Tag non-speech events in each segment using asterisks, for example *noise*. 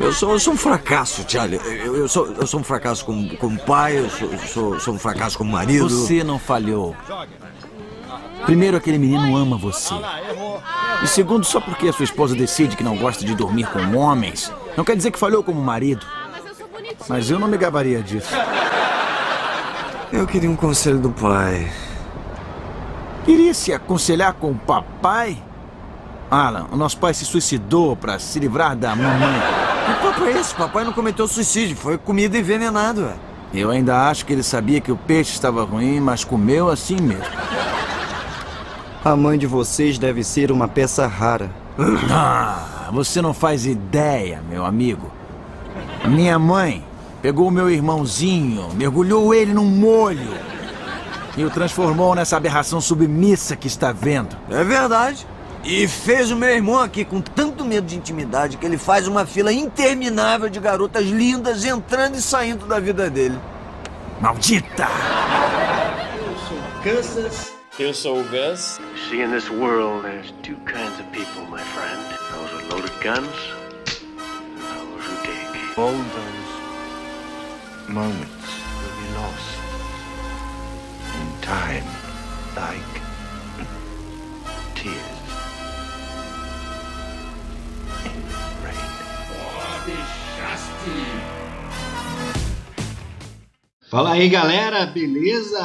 Eu sou, eu sou um fracasso, Charlie. Eu, eu sou, eu sou um fracasso como, como pai, eu sou, sou, sou um fracasso como marido. Você não falhou. Primeiro, aquele menino ama você. E segundo, só porque a sua esposa decide que não gosta de dormir com homens, não quer dizer que falhou como marido. Mas eu não me gabaria disso. Eu queria um conselho do pai. Queria se aconselhar com o papai? Alan, o nosso pai se suicidou para se livrar da mamãe. Que papo é esse? Papai não cometeu suicídio, foi comida envenenada, ué. Eu ainda acho que ele sabia que o peixe estava ruim, mas comeu assim mesmo. A mãe de vocês deve ser uma peça rara. Ah, você não faz ideia, meu amigo. Minha mãe pegou o meu irmãozinho, mergulhou ele num molho e o transformou nessa aberração submissa que está vendo. É verdade. E fez o meu irmão aqui com tanto medo de intimidade que ele faz uma fila interminável de garotas lindas entrando e saindo da vida dele. Maldita! Eu sou Kansas. Eu sou o Gus. See, in this world, there's two kinds of people, my friend. Those with loaded guns, and those who dig. All those moments will be lost in time, like Fala aí galera, beleza?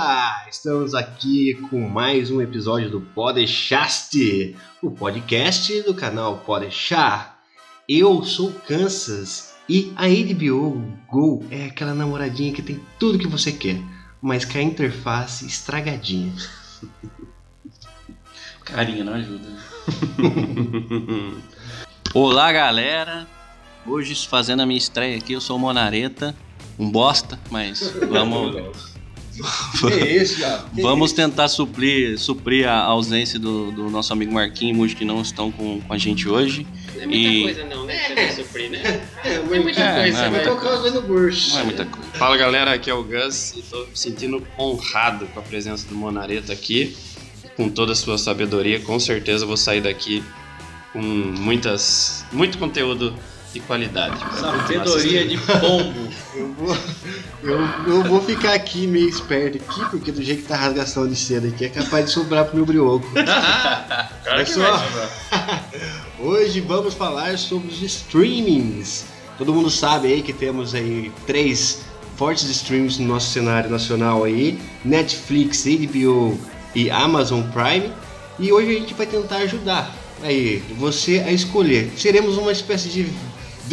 Estamos aqui com mais um episódio do Podchaste, o podcast do canal Podchar. Eu sou Kansas e a HBO Go é aquela namoradinha que tem tudo que você quer, mas com a interface estragadinha. Carinha não ajuda. *laughs* Olá galera, hoje fazendo a minha estreia aqui, eu sou o Monareta, um bosta, mas vamos. *laughs* *laughs* Que isso? Vamos tentar suprir, suprir a ausência do, do nosso amigo Marquinhos e Muji que não estão com, com a gente hoje. Não é muita E- coisa não, né? Vai suprir, né? É, *laughs* Não é muita É, coisa, é né? colocar coisa no. Não é muita coisa. Fala galera, aqui é o Gus e tô me sentindo honrado com a presença do Monareta aqui, com toda a sua sabedoria. Com certeza vou sair daqui com muitas, muito conteúdo de qualidade. Sabedoria de pombo. Eu vou, eu, eu vou ficar aqui meio esperto aqui, porque do jeito que tá a rasgação de seda aqui é capaz de sobrar pro meu brioco. *laughs* Olha só, *laughs* hoje vamos falar sobre os streamings. Todo mundo sabe aí que temos aí três fortes streams no nosso cenário nacional aí, Netflix, HBO e Amazon Prime. E hoje a gente vai tentar ajudar aí você a escolher. Seremos uma espécie de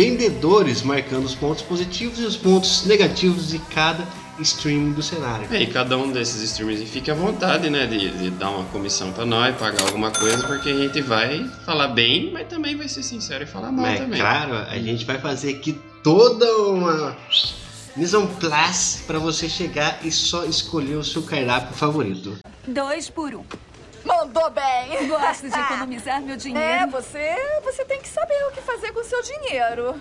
vendedores marcando os pontos positivos e os pontos negativos de cada streaming do cenário. É, e cada um desses streamers fique à vontade, né, de, de dar uma comissão pra nós, pagar alguma coisa, porque a gente vai falar bem, mas também vai ser sincero e falar mal Mas também. claro, a gente vai fazer aqui toda uma mise en place para você chegar e só escolher o seu cardápio favorito. Dois por um. Mandou bem. Gosto de *laughs* economizar meu dinheiro. É, você, você tem que saber o que fazer com o seu dinheiro.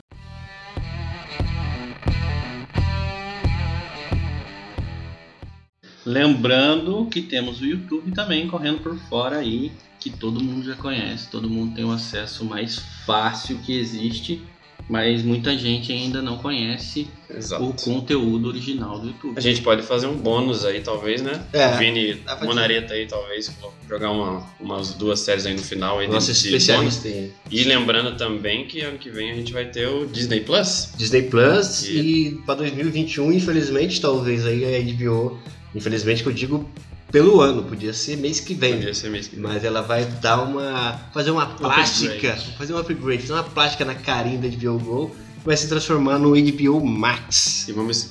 Lembrando que temos o YouTube também correndo por fora aí, que todo mundo já conhece, todo mundo tem o acesso mais fácil que existe, mas muita gente ainda não conhece Exato. o conteúdo original do YouTube. A gente pode fazer um bônus aí, talvez, né? É, o Vini Monareta aí, talvez, jogar uma, umas duas séries aí no final. Aí de especialista aí. E lembrando também que ano que vem a gente vai ter o Disney Plus. Disney Plus E- e para 2021, infelizmente, talvez aí a HBO, infelizmente que eu digo pelo ano, podia ser mês que vem. Podia ser mês que vem. Mas ela vai dar uma. fazer uma plástica. upgrade. Fazer um upgrade, fazer uma plástica na carinha da HBO Go. Vai se transformar no HBO Max. E vamos,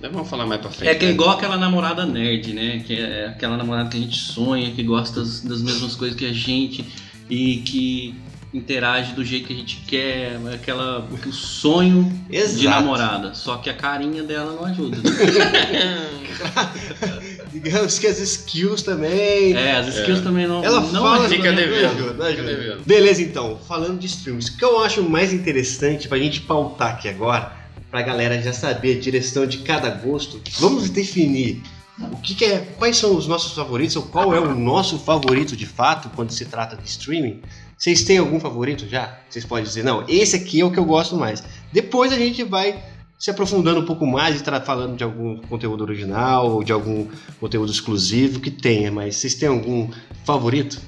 vamos falar mais pra frente. É que é né? igual aquela namorada nerd, né? Que é aquela namorada que a gente sonha, que gosta das, das mesmas coisas que a gente e que interage do jeito que a gente quer, é aquela o sonho de Exato. namorada. Só que a carinha dela não ajuda. *laughs* *laughs* *laughs* Digamos que as skills também. É, as skills também não. Ela não fala fica né? devendo. Ajuda. devendo. Beleza, então, falando de streams, o que eu acho mais interessante pra gente pautar aqui agora, pra galera já saber a direção de cada gosto, vamos definir o que, que é, quais são os nossos favoritos, ou qual é o nosso favorito de fato quando se trata de streaming. Vocês têm algum favorito já? Vocês podem dizer, não, esse aqui é o que eu gosto mais. Depois a gente vai se aprofundando um pouco mais e falando de algum conteúdo original ou de algum conteúdo exclusivo que tenha. Mas vocês têm algum favorito?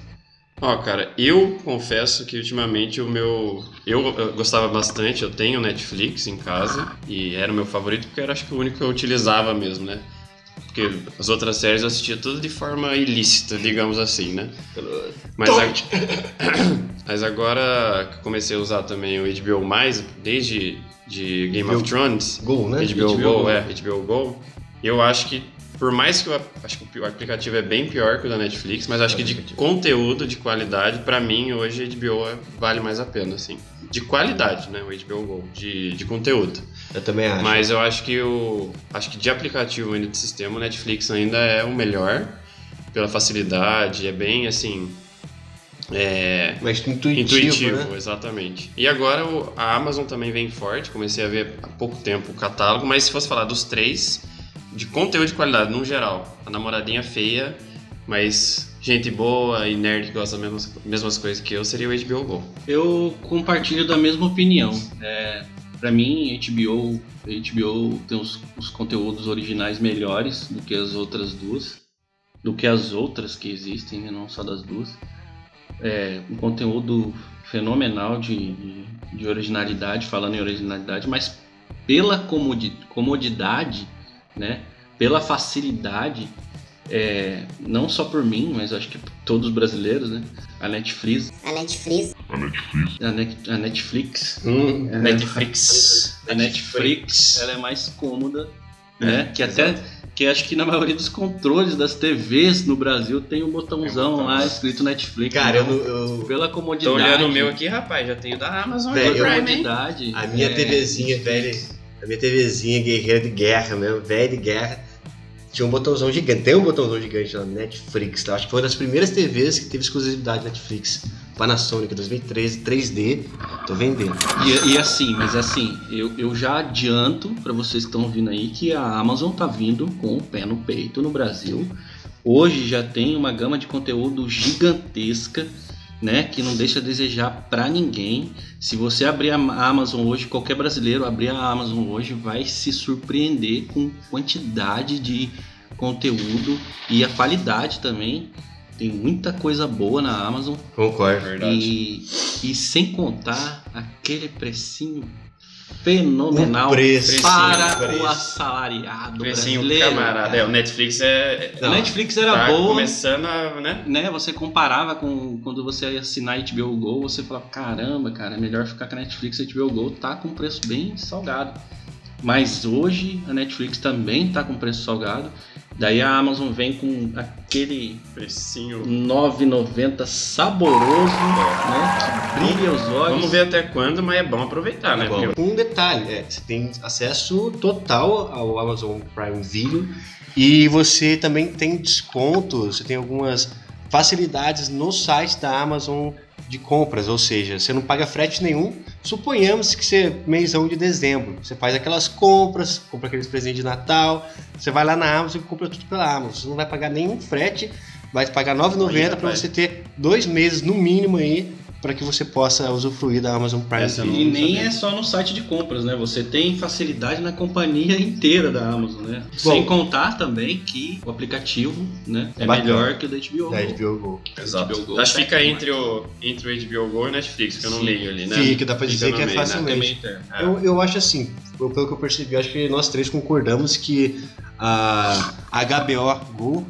Ó, cara, eu confesso que ultimamente o meu. Eu, eu gostava bastante, eu tenho Netflix em casa e era o meu favorito porque era acho que o único que eu utilizava mesmo, né? Porque as outras séries eu assistia tudo de forma ilícita, digamos assim, né? Mas, a- *coughs* Mas agora que eu comecei a usar também o HBO, desde de Game of HBO Thrones, Go, né? HBO, HBO Go, Go. é, HBO Go, eu acho que, por mais que eu acho que o aplicativo é bem pior que o da Netflix, mas acho que de conteúdo, de qualidade, pra mim hoje a HBO é- vale mais a pena, assim. De qualidade, né, o HBO Go, de, de conteúdo. Eu também acho. Mas eu acho que o. Acho que de aplicativo ainda de sistema, o Netflix ainda é o melhor. Pela facilidade, é bem assim. É, Mas intuitivo, intuitivo, né? exatamente. E agora o- a Amazon também vem forte. Comecei a ver há pouco tempo o catálogo, mas se fosse falar dos três, de conteúdo de qualidade, no geral, a namoradinha feia, mas gente boa e nerd que gosta das mesmas, mesmas coisas que eu, seria o HBO Go. Eu compartilho da mesma opinião. É, para mim, HBO, HBO tem os, os conteúdos originais melhores do que as outras duas, do que as outras que existem, né, não só das duas. É, um conteúdo fenomenal de, de, de originalidade, falando em originalidade, mas pela comodi- comodidade, né, pela facilidade, é, não só por mim, mas acho que por todos os brasileiros, né, a Netflix. A Netflix. a, Net- a Netflix. Hum, a Netflix. *laughs* A Netflix, ela é mais cômoda, né? Que até que acho que na maioria dos controles das TVs no Brasil tem um botãozão lá escrito Netflix. Cara, eu, Então, não- eu- pela Tô comodidade. olhando o meu aqui, rapaz, já tenho da Amazon Velho, eu- Prime, comodidade. a minha é, TVzinha, velho, a minha TVzinha guerreira de guerra mesmo, velho de guerra, tinha um botãozão gigante, tem um botãozão gigante lá, Netflix, tá? acho que foi uma das primeiras TVs que teve exclusividade Netflix, Panasonic 2013, 3D, tô vendendo. E, e assim, mas assim, eu, eu já adianto pra vocês que estão ouvindo aí que a Amazon tá vindo com o pé no peito no Brasil. Hoje já tem uma gama de conteúdo gigantesca, né, que não deixa a desejar pra ninguém. Se você abrir a Amazon hoje, qualquer brasileiro abrir a Amazon hoje vai se surpreender com quantidade de conteúdo e a qualidade também. Tem muita coisa boa na Amazon. Concordo. Verdade. E, e sem contar aquele precinho fenomenal Um preço, para preço. o assalariado Precinho brasileiro. camarada. É, o Netflix é. A Netflix era tá boa, começando a, né? né? Você comparava com quando você ia assinar HBO Go, você falava, caramba, cara, é melhor ficar com a Netflix e HBO Go tá com preço bem salgado. Mas hoje a Netflix também tá com preço salgado. Daí a Amazon vem com aquele Precinho. 9,90 saboroso, né? Que brilha os olhos. Vamos ver até quando, mas é bom aproveitar, né? Porque Um detalhe, é, você tem acesso total ao Amazon Prime Video e você também tem desconto, você tem algumas facilidades no site da Amazon de compras, ou seja, você não paga frete nenhum. Suponhamos que você mêsão de dezembro, você faz aquelas compras, compra aqueles presentes de Natal, você vai lá na Amazon e compra tudo pela Amazon. Você não vai pagar nenhum frete, vai pagar R$ 9,90 para você ter dois meses no mínimo aí para que você possa usufruir da Amazon Prime eu Video. E nem é só no site de compras, né? Você tem facilidade na companhia inteira da Amazon, né? Sem contar também que o aplicativo, né, é Bacana. melhor que o da HBO. da Go. HBO Go. Exato. HBO Go Acho que tá fica entre o, entre o HBO Go e o Netflix, fica no Sim. meio ali, né? Fica, dá pra Fica dizer no que é meio, né? facilmente. Também tem. Eu, eu acho assim, pelo pelo que eu percebi, acho que nós três concordamos que a HBO Go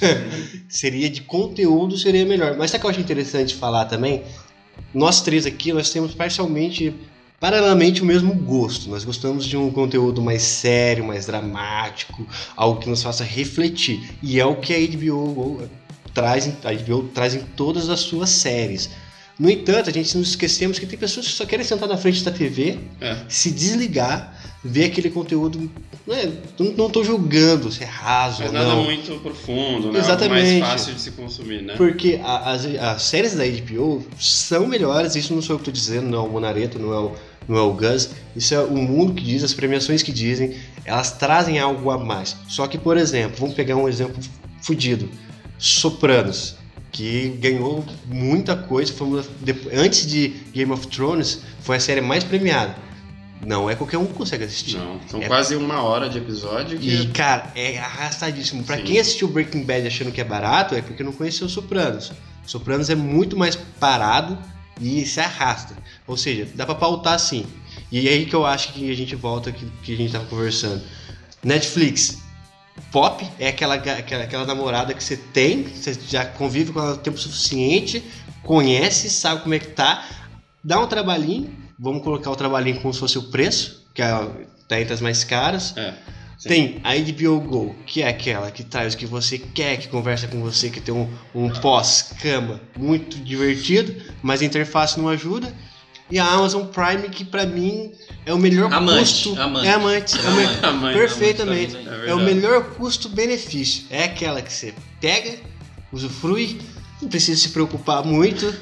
*laughs* seria de conteúdo seria melhor. Mas sabe o que eu acho interessante falar também? Nós três aqui, nós temos parcialmente, paralelamente o mesmo gosto. Nós gostamos de um conteúdo mais sério, mais dramático, algo que nos faça refletir. E é o que a HBO traz, a HBO traz em todas as suas séries. No entanto, a gente nos esquecemos que tem pessoas que só querem sentar na frente da TV, É. se desligar, ver aquele conteúdo. Não, é, não, não tô julgando se é raso Mas ou nada não. muito profundo, né? Exatamente. Algo mais fácil de se consumir, né? Porque a- as, as séries da HBO são melhores, isso não sou eu que tô dizendo, não é o Monareto, não é o, não é o Gus, isso é o mundo que diz, as premiações que dizem, elas trazem algo a mais. Só que, por exemplo, vamos pegar um exemplo fudido, Sopranos, que ganhou muita coisa, foi antes de Game of Thrones, foi a série mais premiada. Não é qualquer um que consegue assistir. Não, são É- quase uma hora de episódio que E, cara, é arrastadíssimo. Pra Sim. quem assistiu Breaking Bad achando que é barato, é porque não conheceu Sopranos. Sopranos é muito mais parado e se arrasta. Ou seja, dá pra pautar sim. E é aí que eu acho que a gente volta que, que a gente tava conversando. Netflix. Pop é aquela, aquela, aquela namorada que você tem, você já convive com ela o tempo suficiente, conhece, sabe como é que tá, dá um trabalhinho, vamos colocar o trabalhinho como se fosse o preço, que é, tá entre as mais caras. É. Tem a HBO Go, que é aquela que traz o que você quer, que conversa com você, que tem um, um pós-cama muito divertido, mas a interface não ajuda. E a Amazon Prime, que pra mim é o melhor Amante, custo. amante. É amante. é Amante, amante, Perfeitamente. amante, É, é o verdade. melhor custo-benefício. É aquela que você pega, usufrui, não precisa se preocupar muito.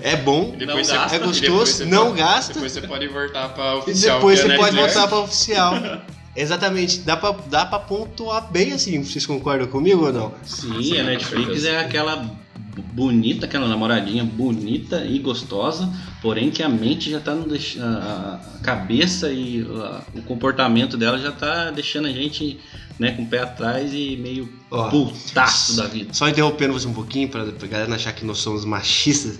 É bom, E depois gasta. e é gostoso, não pode- gasta. Depois você pode voltar pra E oficial. depois que você é pode voltar para oficial. *laughs* Exatamente. Dá pra, dá pra pontuar bem assim. Vocês concordam comigo ou não? Sim, a Netflix é aquela bonita, aquela namoradinha bonita e gostosa, porém que a mente já tá no deix... a a cabeça e a- o comportamento dela já tá deixando a gente né, com o pé atrás e meio Ó, putaço da vida. Só interrompendo você um pouquinho pra, pra galera não achar que nós somos machistas.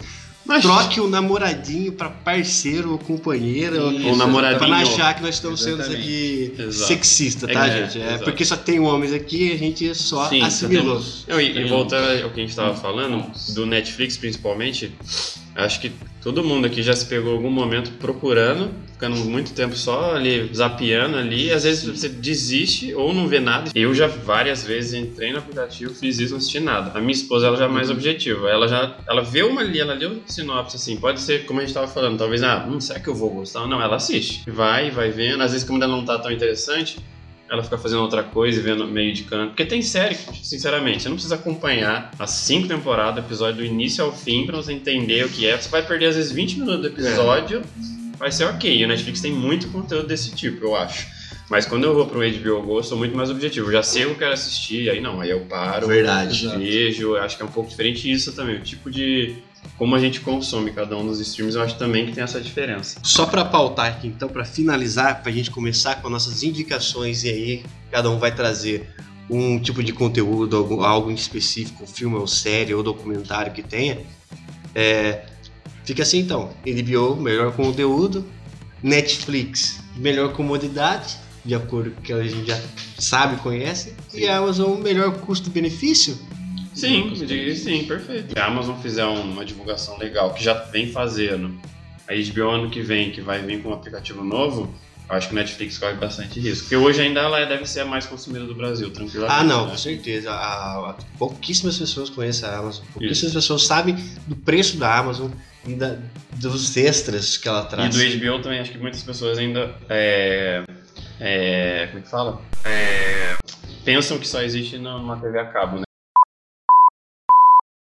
Troque o namoradinho pra parceiro ou companheira. Isso, Ou namoradinho. Pra não achar que nós estamos sendo Exatamente. aqui Exato. sexista, É tá, que- gente? É exato. porque só tem homens aqui a gente só Sim, só assimilou. temos- Não, e, e temos- voltando ao que a gente tava falando, do Netflix principalmente, acho que todo mundo aqui já se pegou algum momento procurando, ficando muito tempo só ali, zapeando ali, às vezes você desiste ou não vê nada. Eu já várias vezes entrei no aplicativo, fiz isso, não assisti nada. A minha esposa, ela já é mais objetiva, ela já, ela vê uma ali, ela leu sinopse assim, pode ser, como a gente tava falando, talvez, ah, hum, será que eu vou gostar? Não, ela assiste, vai, vai vendo, às vezes como ainda não tá tão interessante, ela fica fazendo outra coisa e vendo meio de canto. Porque tem série, que, sinceramente, você não precisa acompanhar as cinco temporadas, episódio do início ao fim, pra você entender o que é. Você vai perder às vezes 20 minutos do episódio, vai ser ok. E o Netflix tem muito conteúdo desse tipo, eu acho. Mas quando eu vou pro HBO Go, eu sou muito mais objetivo. Eu já sei o que eu quero assistir, aí não, aí eu paro, Verdade. vejo. Acho que é um pouco diferente isso também. O tipo de. Como a gente consome cada um dos streams, eu acho também que tem essa diferença. Só pra pautar aqui, então, pra finalizar, pra gente começar com nossas indicações e aí cada um vai trazer um tipo de conteúdo, algo, algo em específico, filme ou série ou documentário que tenha. É, fica assim então, HBO, melhor conteúdo, Netflix, melhor comodidade, de acordo com o que a gente já sabe e conhece, e Amazon, melhor custo-benefício. Sim, diria sim, perfeito. Se a Amazon fizer uma divulgação legal, que já vem fazendo, a HBO ano que vem, que vai vir com um aplicativo novo, eu acho que o Netflix corre bastante risco. Porque hoje ainda ela deve ser a mais consumida do Brasil, tranquilamente. Ah, não, né? com certeza. A- a- pouquíssimas pessoas conhecem a Amazon. Pouquíssimas pessoas sabem do preço da Amazon e da- dos extras que ela E traz. do HBO também, acho que muitas pessoas ainda. É, é, como é que fala? É, pensam que só existe numa TV a cabo, né?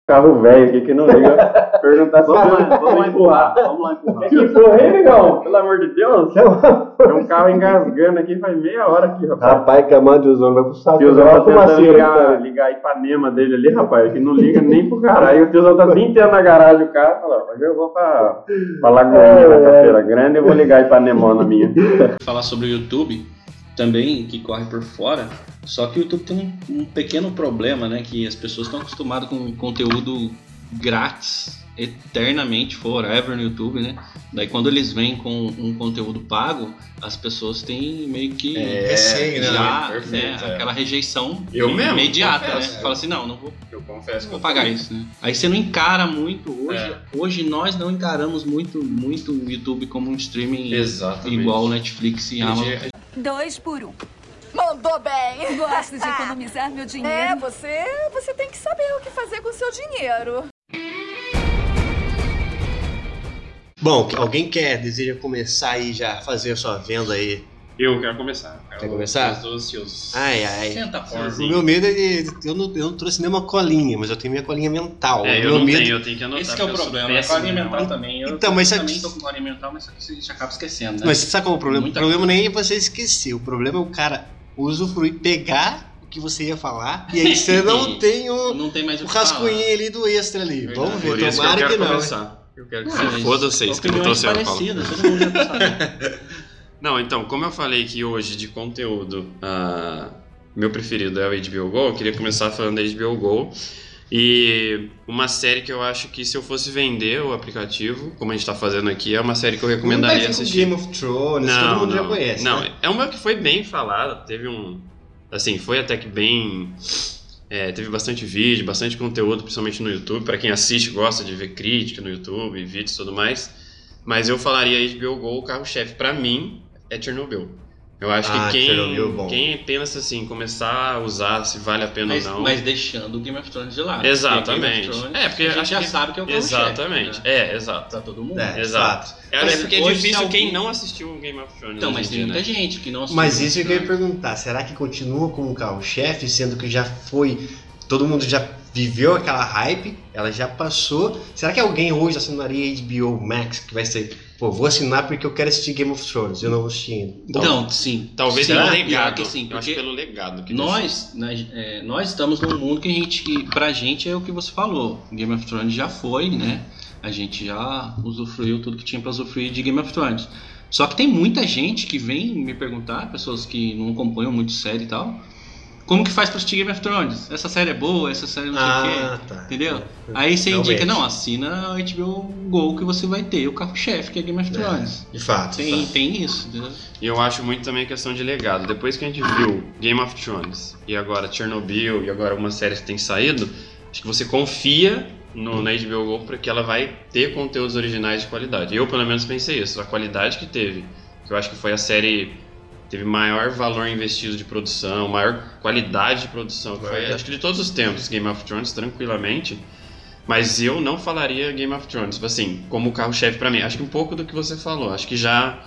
Carro velho aqui que não liga. *laughs* Perguntar se vamos, lá, vamos lá empurrar. Vamos lá empurrar. Que empurra aí, negão? Pelo amor de Deus. Tem um carro engasgando aqui faz meia hora aqui, rapaz. Rapaz, que a mãe do Zão vai pro saco. Tiozão tá tentando ligar, ligar a Ipanema dele ali, rapaz, que não liga nem pro caralho. O tiozão tá *laughs* vintendo na garagem o carro. Fala, hoje eu vou pra, pra Lagoinha, na Cafeira Grande, e vou ligar a Ipanemona minha. falar sobre o YouTube também, que corre por fora. Só que o YouTube tem um, um pequeno problema, né? Que as pessoas estão acostumadas com conteúdo grátis eternamente, forever no YouTube, né? Daí quando eles vêm com um conteúdo pago, as pessoas têm meio que É, receio, né? já, Perfeito, né, é. aquela rejeição Eu mesmo, imediata, confesso. né? Fala assim, não, não vou, Eu confesso não que vou pagar isso, né? Aí você não encara muito hoje. É. Hoje nós não encaramos muito, muito o YouTube como um streaming Exatamente. igual o Netflix e Amazon. Dois por um. Mandou bem. Gosto de *laughs* economizar meu dinheiro. É, você, você tem que saber o que fazer com o seu dinheiro. Bom, alguém quer, deseja começar aí já, fazer a sua venda aí? Eu quero começar. Eu Quer começar? Estou ansioso. Ai, ai. Senta a porta. O meu medo é de, eu, não, eu não trouxe nenhuma colinha, mas eu tenho minha colinha mental. É, o eu não medo... tenho, eu tenho que anotar. Esse que é o eu problema. A péssimo, colinha né? mental também. Eu Então, mas também tô com colinha mental, mas a gente acaba esquecendo, né? Mas sabe qual é o problema? Muita o problema nem é você esquecer, o problema é o cara usufruir, pegar o que você ia falar, e aí você *laughs* não tem o, não tem mais o o que rascunhinho ali do extra ali. Verdade. Vamos ver, Por isso que eu tomara quero que, não. né? começar. Eu quero que Ah, se foda vocês que não sendo falando. parecidas, todo mundo já tá. *laughs* Não, então, como eu falei que hoje de conteúdo, ah, meu preferido é o HBO Go, eu queria começar falando da HBO Go. E uma série que eu acho que se eu fosse vender o aplicativo, como a gente tá fazendo aqui, é uma série que eu Não recomendaria com assistir. Game of Thrones, todo mundo já conhece. Não, né? é uma que foi bem falada, teve um. Assim, foi até que bem. É, teve bastante vídeo, bastante conteúdo, principalmente no YouTube. Pra quem assiste, gosta de ver crítica no YouTube, vídeos e tudo mais. Mas eu falaria HBO Go, o carro-chefe, pra mim, é Chernobyl. Eu acho Ah, que Chernobyl é bom. quem, quem pensa assim, começar a usar se vale a pena Mas, ou não. mas deixando o Game of Thrones de lado. Exatamente. Porque Thrones, É, porque a gente acho já que- sabe que é o carro-chefe, Exatamente. né? É, exato. Pra todo mundo. É, Exato. exato. Eu Mas acho que é difícil se quem alguém- não assistiu o Game of Thrones. Então, mas em tem dia, muita né? gente que não assistiu Mas isso que eu ia perguntar, será que continua como carro-chefe, sendo que já foi, todo mundo já viveu aquela hype, ela já passou. Será que alguém hoje assinaria HBO Max, que vai ser, pô, vou assinar porque eu quero assistir Game of Thrones, eu não vou assistir ainda. Então, sim. Talvez Será? pelo legado. que sim, eu acho pelo legado que Nós, nós, é, nós estamos num mundo que a gente, que pra gente é o que você falou. Game of Thrones já foi, né? A gente já usufruiu tudo que tinha pra usufruir de Game of Thrones. Só que tem muita gente que vem me perguntar, pessoas que não acompanham muito série e tal, como que faz pra assistir Game of Thrones? Essa série é boa, essa série não sei Ah, o quê. tá. Entendeu? Aí você Realmente. indica, não, assina o HBO Go que você vai ter o carro-chefe, que é Game of Thrones. De fato. de Tem, fato. tem isso, entendeu? E eu acho muito também questão de legado. Depois que a gente viu Game of Thrones e agora Chernobyl e agora algumas séries que têm saído, acho que você confia no, na HBO Go porque ela vai ter conteúdos originais de qualidade. Eu, pelo menos, pensei isso. A qualidade que teve, que eu acho que foi a série teve maior valor investido de produção, maior qualidade de produção, que foi, acho que de todos os tempos, Game of Thrones, tranquilamente. Mas eu não falaria Game of Thrones, assim, como carro-chefe pra mim. Acho que um pouco do que você falou. Acho que já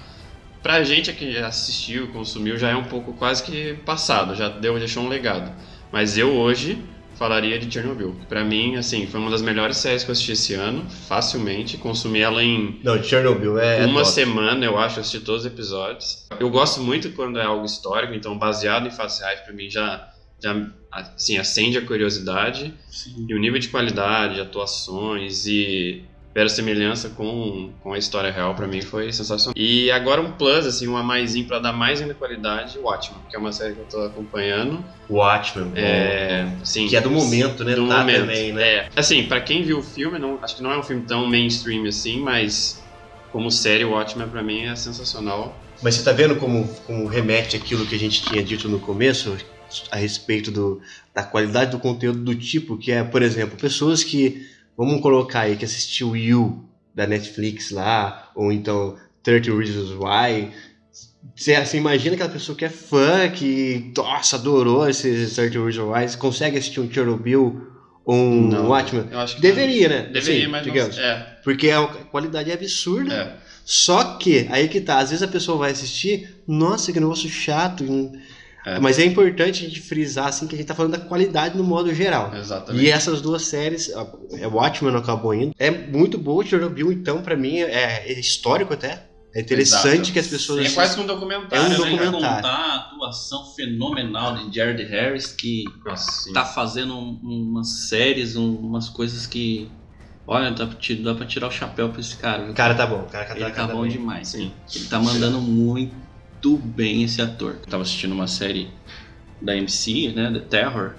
pra gente que assistiu, consumiu, já é um pouco quase que passado, já deu, deixou um legado. Mas eu hoje falaria de Chernobyl. Pra mim, assim, foi uma das melhores séries que eu assisti esse ano, facilmente. Consumi ela em Não, Chernobyl é. uma top. semana, eu acho, assisti todos os episódios. Eu gosto muito quando é algo histórico, então baseado em fatos reais pra mim já, já assim, acende a curiosidade. E o nível de qualidade, atuações e verossimilhança com, com a história real pra mim foi sensacional. E agora um plus, assim, um a maisinho pra dar mais ainda qualidade, Watchmen, que é uma série que eu tô acompanhando. Watchmen. bom. É, sim, Que é do momento, né? do Tá momento. também, né? É. Assim, pra quem viu o filme, não, acho que não é um filme tão mainstream assim, mas como série, o Watchmen pra mim é sensacional. Mas você tá vendo como, como remete aquilo que a gente tinha dito no começo a respeito do, da qualidade do conteúdo do tipo que é, por exemplo, pessoas que, vamos colocar aí, que assistiu You da Netflix lá, ou então 30 Reasons Why. Você, você imagina aquela pessoa que é fã, que, nossa, adorou esses 30 Reasons Why, consegue assistir um Chernobyl ou um Não, Watchmen? eu acho que Deveria, né? Deveria, Assim, mas não- digamos. é. Porque a qualidade é absurda. É. Só que, aí que tá, às vezes a pessoa vai assistir, nossa, que negócio chato. É. Mas é importante a gente frisar assim que a gente tá falando da qualidade no modo geral. Exatamente. E essas duas séries, é Watchmen acabou indo, é muito boa, Chernobyl, então, pra mim, é, é histórico até. É interessante Exato. que as pessoas. É quase que um documentário, É um né? documentário. contar a atuação fenomenal de Jared Harris, que Nossa, sim. tá fazendo um- umas séries, um- umas coisas que. Olha, dá pra, ti- dá pra tirar o chapéu pra esse cara. O cara tá bom, o cara tá, Ele tá tá bom bem. demais. Sim. Ele tá mandando muito bem esse ator. Eu tava assistindo uma série da MC, né, The Terror,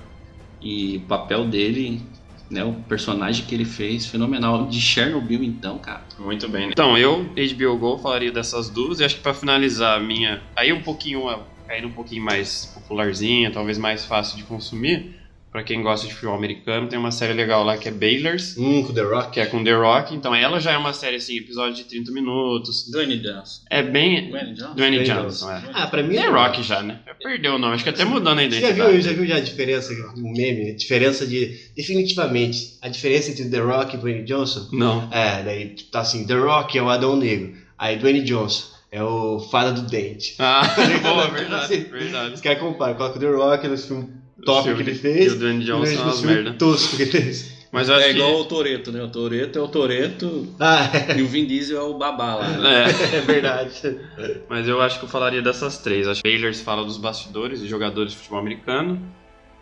e o papel dele, né, o personagem que ele fez, fenomenal. De Chernobyl, então, cara. Muito bem. Então, eu, HBO Go, falaria dessas duas. E acho que pra finalizar a minha. Aí um pouquinho. Caindo um pouquinho mais popularzinha, talvez mais fácil de consumir. Pra quem gosta de filme americano, tem uma série legal lá que é Baylors. Hum, com The Rock. Que é com The Rock. Então, ela já é uma série assim, episódio de 30 minutos. Dwayne Johnson. É bem. Dwayne Johnson? Dwayne Johnson, é. Ah, pra mim The é Rock já, né? Perdeu o nome, acho que até mudando a Você já identidade. viu, já viu já a diferença, um meme, a diferença de, definitivamente, a diferença entre The Rock e Dwayne Johnson? Não. É, daí tá assim, The Rock é o Adão Negro, aí Dwayne Johnson é o Fada do Dente. Ah, *laughs* boa, *laughs* Assim, verdade, verdade. Os caras comparam, coloca o The Rock nos filmes top que ele fez, e o Dwayne Johnson é umas filmes merda. tosco que ele fez. Mas É que. igual o Toreto, né? O Toreto é o Toreto Ah, e o Vin Diesel é o babá lá. É. *laughs* é verdade. Mas eu acho que eu falaria dessas três. Acho que Baylors fala dos bastidores e jogadores de futebol americano.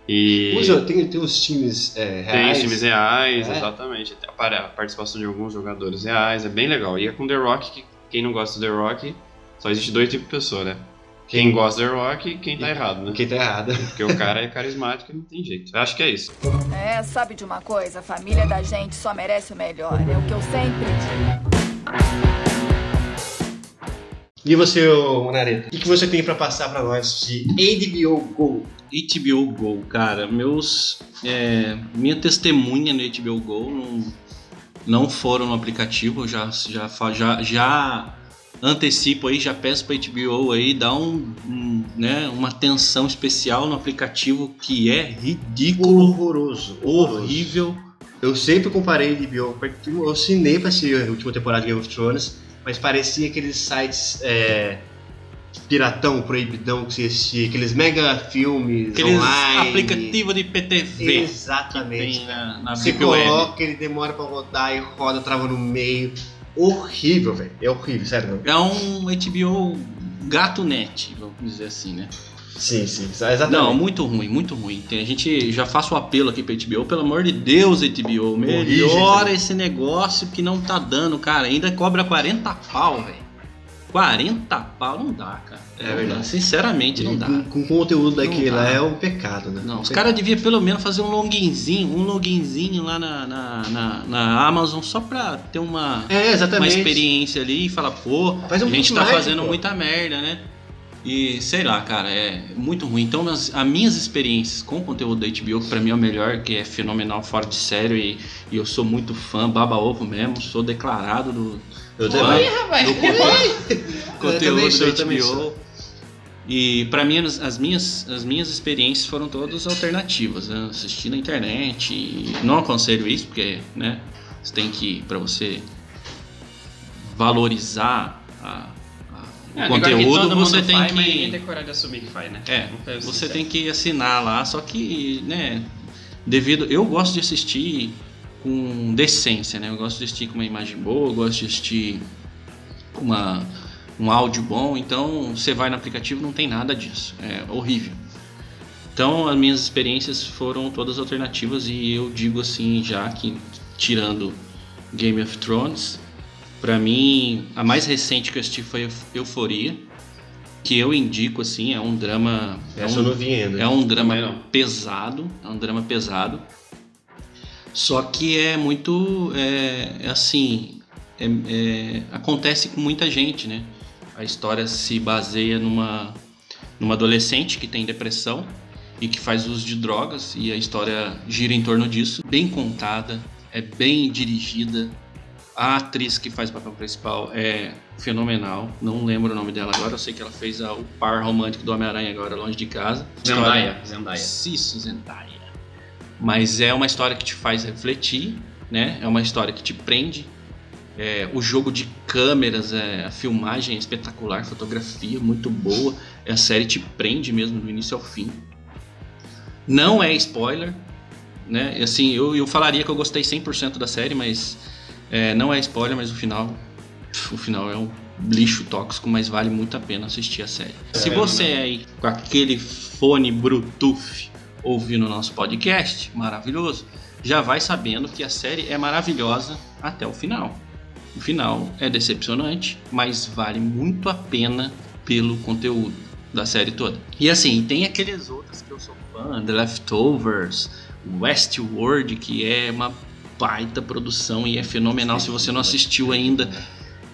E Usa, tem, tem uns times é, tem reais. os times reais, É. exatamente. A participação de alguns jogadores reais, é bem legal. E é com The Rock, que quem não gosta do The Rock Só existe dois tipos de pessoa, né? Quem gosta de The Rock e quem tá errado, né? Quem tá errado. Porque o cara é carismático e não tem jeito. Acho que é isso. É, sabe de uma coisa? A família da gente só merece o melhor. É o que eu sempre digo. E você, Monareta? O que, você tem pra passar pra nós de HBO Go? HBO Go, cara, meus. é, minha testemunha no HBO Go não, não foram no aplicativo, eu já, já, já, já antecipo aí, já peço pra HBO aí dar um, um, né, uma atenção especial no aplicativo que é ridículo, Horroroso. horrível. Eu sempre comparei HBO. Eu assinei pra assistir a última temporada de Game of Thrones, mas parecia aqueles sites é, piratão, proibidão que você assistia, aqueles mega filmes Aqueles online. aplicativos de PTV Exatamente. tem na, na Você coloca, ele demora pra rodar e roda, trava no meio. Horrível, velho. É horrível, sério. É um HBO gato net, vamos dizer assim, né? Sim, sim, exatamente. Não, muito ruim, muito ruim. Tem, a gente já faça o apelo aqui pra HBO, pelo amor de Deus, HBO, melhora esse negócio que não tá dando, cara. Ainda cobra 40 pau, velho. 40 pau não dá, cara. É Não verdade. dá, Sinceramente, não dá. Com, com conteúdo daquele lá é um pecado, né? Não, os caras deviam pelo menos fazer um loginzinho, um loginzinho lá na, na, na, na Amazon só pra ter uma, É, uma experiência ali e falar, pô, Faz um a gente tá bookmark, fazendo pô. muita merda, né? E sei lá, cara, é muito ruim. Então, as, as minhas experiências com o conteúdo da HBO, que pra mim é o melhor, que é fenomenal, fora de sério, e, e eu sou muito fã, baba ovo mesmo, sou declarado do, Eu fã também. do conteúdo, conteúdo também da eu HBO. E pra mim as, as minhas as minhas experiências foram todas alternativas, né? Assisti na internet, e não aconselho isso porque, né, você tem que para você valorizar a- É, conteúdo, você tem faz, que ninguém tem coragem de assumir que faz, né? é, você sinceros. tem que assinar lá, só que, né, devido. Eu gosto de assistir com decência, né? Eu gosto de assistir com uma imagem boa, eu gosto de assistir com uma, um áudio bom, então você vai no aplicativo não tem nada disso. É horrível. Então as minhas experiências foram todas alternativas e eu digo assim já que tirando Game of Thrones, pra mim a mais recente que eu assisti foi Euforia, que eu indico assim, é um drama é Essa um, eu não vi ainda. é um drama não. pesado, é um drama pesado. Só que é muito, é, é assim, é- é- acontece com muita gente, né? A história se baseia numa, numa adolescente que tem depressão e que faz uso de drogas e a história gira em torno disso. Bem contada, é bem dirigida. A atriz que faz o papel principal é fenomenal. Não lembro o nome dela agora. Eu sei que ela fez a- o par romântico do Homem-Aranha agora, longe de casa. Zendaya, História- Zendaya. Isso, Zendaya. Mas é uma história que te faz refletir, né? É uma história que te prende. É, o jogo de câmeras, é, a filmagem é espetacular, fotografia muito boa. A série te prende mesmo do início ao fim. Não é spoiler, né? Assim, eu, eu falaria que eu gostei 100% da série, mas é, não é spoiler, mas o final, o final é um lixo tóxico, mas vale muito a pena assistir a série. Se você é aí com aquele fone Bluetooth ouvindo o nosso podcast, maravilhoso, já vai sabendo que a série é maravilhosa até o final. O final é decepcionante, mas vale muito a pena pelo conteúdo da série toda. E assim, tem aqueles outros que eu sou fã, The Leftovers, Westworld, que é uma baita produção e é fenomenal. Se você não assistiu ainda,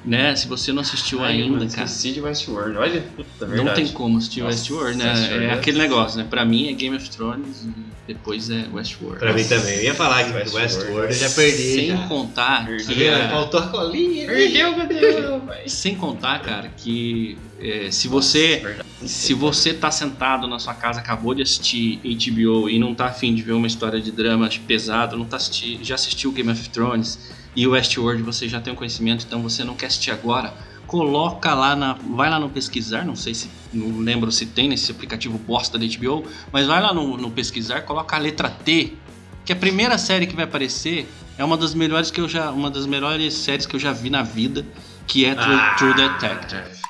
né? Se você não assistiu Ai, ainda, mano, cara. Esqueci de Westworld. Olha, puta, Não verdade. tem como assistir Nossa, Westworld, né? Westworld É é aquele negócio, né? Pra mim é Game of Thrones e depois é Westworld. Pra mim também. Eu ia falar que Westworld. Westworld eu já perdi. Sem já. contar Perdi, que vendo? é- Faltou a colinha. Perdeu, cadê? *laughs* Vai. sem contar, cara, que é, se você Verdade. se você tá sentado na sua casa, acabou de assistir HBO e não tá afim de ver uma história de drama pesado, não tá assisti, já assistiu Game of Thrones e o Westworld você já tem um conhecimento, então você não quer assistir agora, coloca lá na, vai lá no pesquisar, não sei se não lembro se tem nesse aplicativo bosta da HBO, mas vai lá no, no pesquisar, coloca a letra T, que a primeira série que vai aparecer é uma das melhores que eu já, uma das melhores séries que eu já vi na vida, que é True, Ah. True Detective.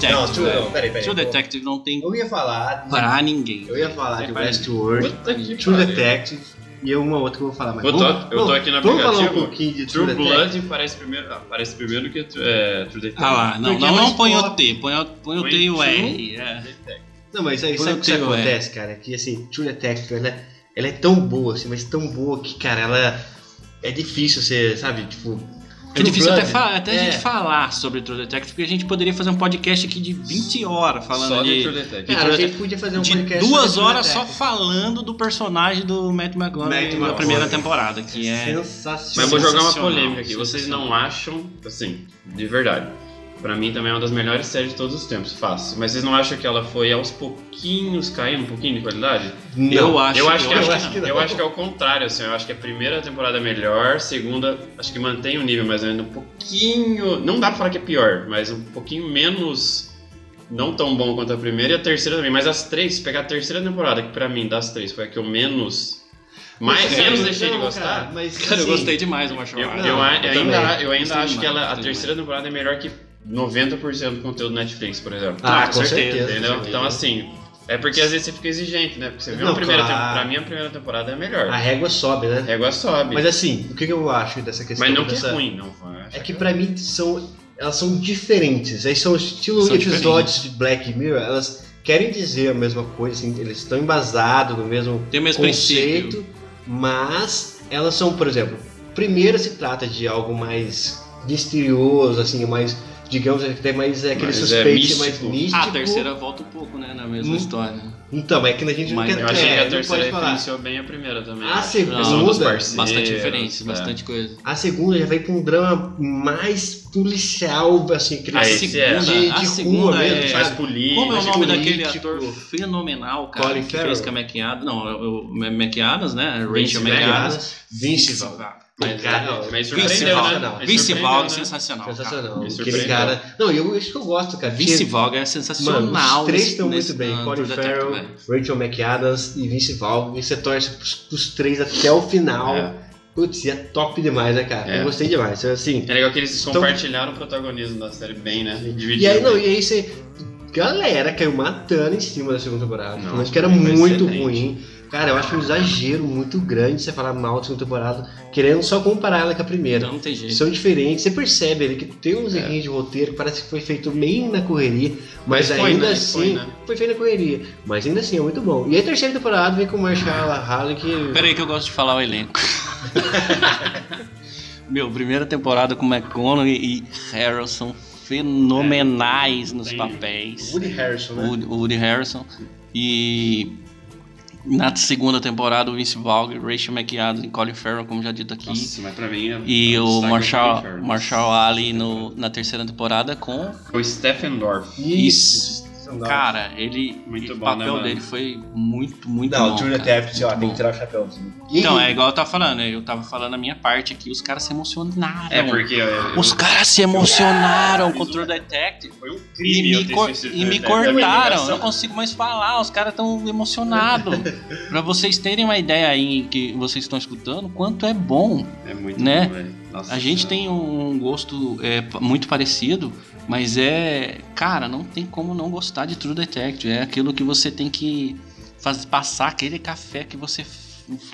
Detective. Não, True, velho. não, peraí, peraí. True Detective não tem Eu ia falar de... pra ninguém. Eu ia falar de Pra Westworld, Puta que True pariu. Detective e uma outra que eu vou falar mais. Eu tô, Vamos- eu tô aqui no vamos falar um aplicativo. pouquinho de True, True Detective. Blood parece primeiro, ah, parece primeiro que é, True Detective. Ah lá, não, Porque não, é não mais põe o. T, põe o, põe o Põe T e o True R. é. Não, mas aí sabe o que acontece, cara? Que assim, True Detective, ela, ela é tão boa, assim, mas tão boa que, cara, ela é difícil você, sabe, tipo. É difícil até, até a é. gente falar sobre True Detective, porque a gente poderia fazer um podcast aqui de 20 horas falando Só de de, True Detective. de Cara, a gente podia fazer um de podcast duas sobre True horas só falando do personagem do Matt Matt na primeira temporada, que é... Sensacional. Mas eu vou jogar uma polêmica aqui. Vocês não acham, assim, de verdade. Pra mim também é uma das melhores séries de todos os tempos, fácil. Mas vocês não acham que ela foi aos pouquinhos caindo um pouquinho de qualidade? Não. Eu acho, eu acho, que, eu acho acho que, que não. eu acho que é o contrário, assim. Eu acho que a primeira temporada é melhor, a segunda acho que mantém o nível, mas ainda um pouquinho. Não dá pra falar que é pior, mas um pouquinho menos. Não tão bom quanto a primeira e a terceira também. Mas as três, se pegar a terceira temporada, que pra mim das três foi a que eu menos. Mais, menos deixei de não, gostar. Cara, mas, Cara, eu gostei demais do Marshall Eu, eu, eu ainda, eu ainda acho que demais, ela, a terceira temporada é melhor que 90% do conteúdo do Netflix, por exemplo. Ah, com com certeza, certeza. Entendeu? Então, assim, é porque às vezes você fica exigente, né? Porque você vê Não, uma primeira claro. temporada. Pra mim, a primeira temporada é melhor. A régua sobe, né? A régua sobe. Mas assim, o que que eu acho dessa questão? Mas não que dessa... é ruim, não. É que pra mim são. Elas são diferentes. Aí são estilo São episódios de Black Mirror, elas querem dizer a mesma coisa, assim, eles estão embasados no mesmo Tem o mesmo conceito, princípio. mas elas são, por exemplo, primeiro se trata de algo mais misterioso, assim, mais, digamos, até mais é, aquele Mais, é, suspeito místico. mais místico. Ah, a terceira volta um pouco, né, na mesma Hum. história. Então, é que a gente Mas não quer Eu achei é, que a não terceira referenciou bem a primeira também. A segunda- parceiros, Bastante diferença, é. bastante coisa. A segunda já vai pra um drama mais policial, assim, aquele A Ah, segunda, é. de, de a rua segunda mesmo, é- Mais político. Como é o nome daquele político. ator fenomenal, cara, Colin que fez Farrell. com a McAdams? Não, o o McAdams, né? Rachel McAdams. Vince Vaughn. Mas, Cara, mas Vince surpreendeu, Vaughn. né? Vince Vaughn, né? sensacional. cara. Sensacional. Aquele cara. Não, eu, isso que eu gosto, cara. Vince Vaughn é Mano, sensacional. os três estão muito bem. Detective, Farrell, velho. Rachel McAdams e Vince Vaughn. E você torce pros, pros três até o final. É. Putz, e é top demais, né, cara? É. Eu gostei demais. Assim, É legal que eles Então- compartilharam o protagonismo da série bem, né? E aí, não, e aí você. Galera caiu matando em cima da segunda temporada. Não, Falando que era muito excelente. ruim. Cara, eu acho um exagero muito grande você falar mal da segunda temporada, querendo só comparar ela com a primeira. Não, não tem jeito. São diferentes, você percebe ali que tem uns É. de roteiro que parece que foi feito meio na correria, mas, Mas foi, ainda né? assim Foi, né? foi feito na correria, mas ainda assim é muito bom. E aí a terceira temporada vem com o Marshall Halley que Pera aí que eu gosto de falar o elenco. *laughs* Meu, primeira temporada com McConaughey e Harrison fenomenais nos Tem papéis. Woody Harrison, né? Woody, Woody Harrison. E na segunda temporada o Vince Vaughn, Rachel McAdams e Colin Farrell, como já dito aqui. Nossa, mas pra mim é E é o do Marshall. Marshall Ali no, na terceira temporada com O Stephen Dorff. isso. Cara, ele. Muito o bom, papel né, dele foi muito, muito Não, bom. True cara. Detective, ó, Muito tem bom. que tirar o chapéuzinho. Então, é igual eu tava falando, eu tava falando a minha parte aqui, os caras se emocionaram. É porque eu- Os caras se emocionaram com o True Detective. foi um E crime eu me, cor- e me True cortaram, eu não consigo mais falar, os caras tão emocionados. *laughs* pra vocês terem uma ideia aí que vocês estão escutando, quanto é bom. É muito né? bom, velho. Nossa A gente Senhora. tem um gosto é, muito parecido, mas é. Cara, não tem como não gostar de True Detective. É aquilo que você tem que faz, passar aquele café que você,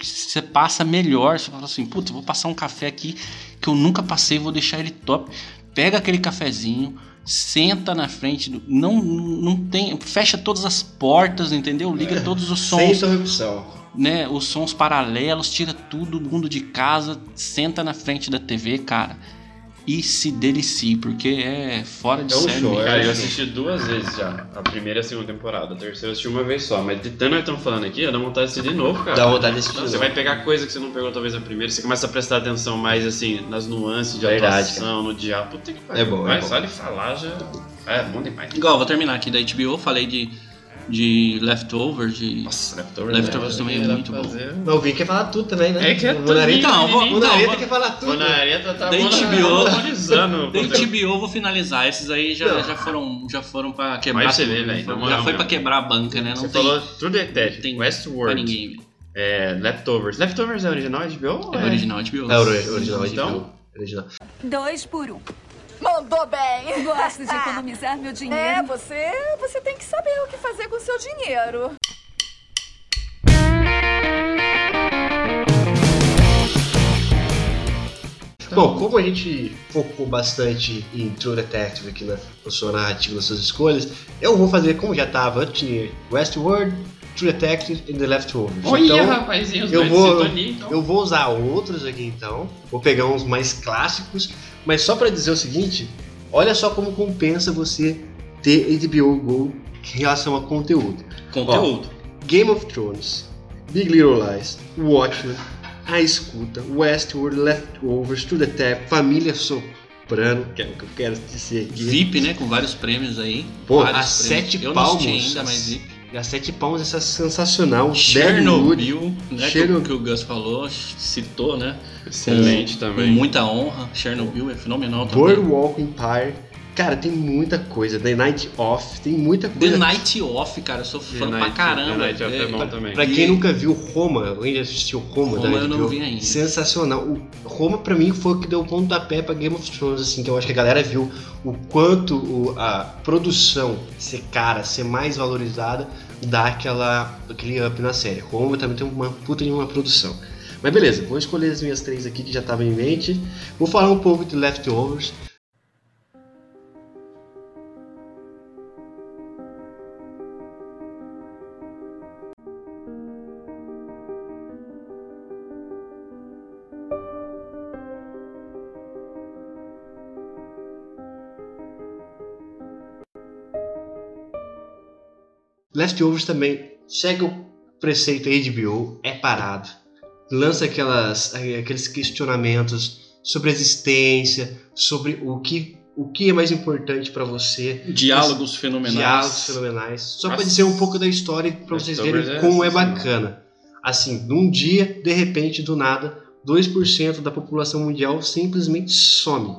você passa melhor. Você fala assim, putz, vou passar um café aqui que eu nunca passei, vou deixar ele top. Pega aquele cafezinho, senta na frente do. Não, não tem. Fecha todas as portas, entendeu? Liga todos os Sem sons interrupção. né, os sons paralelos, tira tudo mundo de casa, senta na frente da TV, cara, e se delicie, porque é fora de É um série. show. Cara, eu assisti duas vezes já. A primeira e a segunda temporada. A terceira eu assisti uma vez só. Mas de tanto nós estamos falando aqui, dá vontade de assistir de novo, cara. Dá vontade de assistir Não, Você vai pegar coisa que você não pegou talvez a primeira. Você começa a prestar atenção mais, assim, nas nuances de Verdade, atuação, no diabo. Puta que pariu. É bom, é Vai, bom. só de falar já... É bom demais. Igual, vou terminar aqui da HBO, falei de, de Leftover, de... Nossa, Leftovers. Leftovers também é muito bom. Mas o Vini quer falar tudo também, né? É que é o tudo, Monareta, então, vou- o Monareta quer falar tudo. O Nareta tá Da HBO. HBO vou finalizar, esses aí já, Não. já foram já foram pra quebrar Mas você tudo, vê, né? velho, na Já foi pra mesmo. quebrar a banca, né? Não Você tem falou True Detective, tem pra Westworld, ninguém, velho. é, Leftovers. Leftovers é original HBO? ou É original HBO. É o original, Então? então? Original. Dois por um. Mandou bem. Gosto de *laughs* economizar meu dinheiro. É, você, você tem que saber o que fazer com o seu dinheiro. Bom, como a gente focou bastante em True Detective aqui na, na sua narrativa, nas suas escolhas, eu vou fazer como já estava antes de Westworld, True Detective e The Leftovers. Olha, então, rapazinho, os eu dois vou, sintonia, então. eu vou usar outros aqui então, vou pegar uns mais clássicos, mas só pra dizer o seguinte, olha só como compensa você ter HBO Go em relação a conteúdo. Conteúdo. Ó, Game of Thrones, Big Little Lies, Watchmen, A Escuta, Westworld, Leftovers, True Detective, Família Soprano, que é o que eu quero dizer aqui. VIP, né? Com vários prêmios aí. Pô, a sete palmos. não ainda, mas VIP. A sete palmos, essa é sensacional. Chernobyl, né? Que, Chernobyl. o- que o Gus falou, citou, né? Excelente também. Muita honra. Chernobyl é fenomenal também. Boardwalk Empire. Cara, tem muita coisa. The Night Off, tem muita The coisa. Night Off, cara, eu sou fã The pra Night- caramba. The Night Off é bom pra- também. Pra quem nunca viu Roma, alguém já assistiu Roma, Roma da eu não vi ainda. Sensacional. O Roma pra mim foi o que deu o pontapé pra Game of Thrones, assim, que eu acho que a galera viu o quanto o- a produção ser cara, ser mais valorizada, dá aquela, aquele up na série. Roma também tem uma puta de uma produção. Mas beleza, vou escolher as minhas três aqui que já estavam em mente. Vou falar um pouco de Leftovers. Leftovers também segue o preceito HBO, é parado. Lança aquelas, aqueles questionamentos sobre a existência, sobre o que, o que é mais importante pra você. Diálogos fenomenais. Diálogos fenomenais. Só Nossa. dizer um pouco da história pra vocês verem é como é sensacional. bacana. Assim, num dia, de repente, do nada, 2% da população mundial simplesmente some.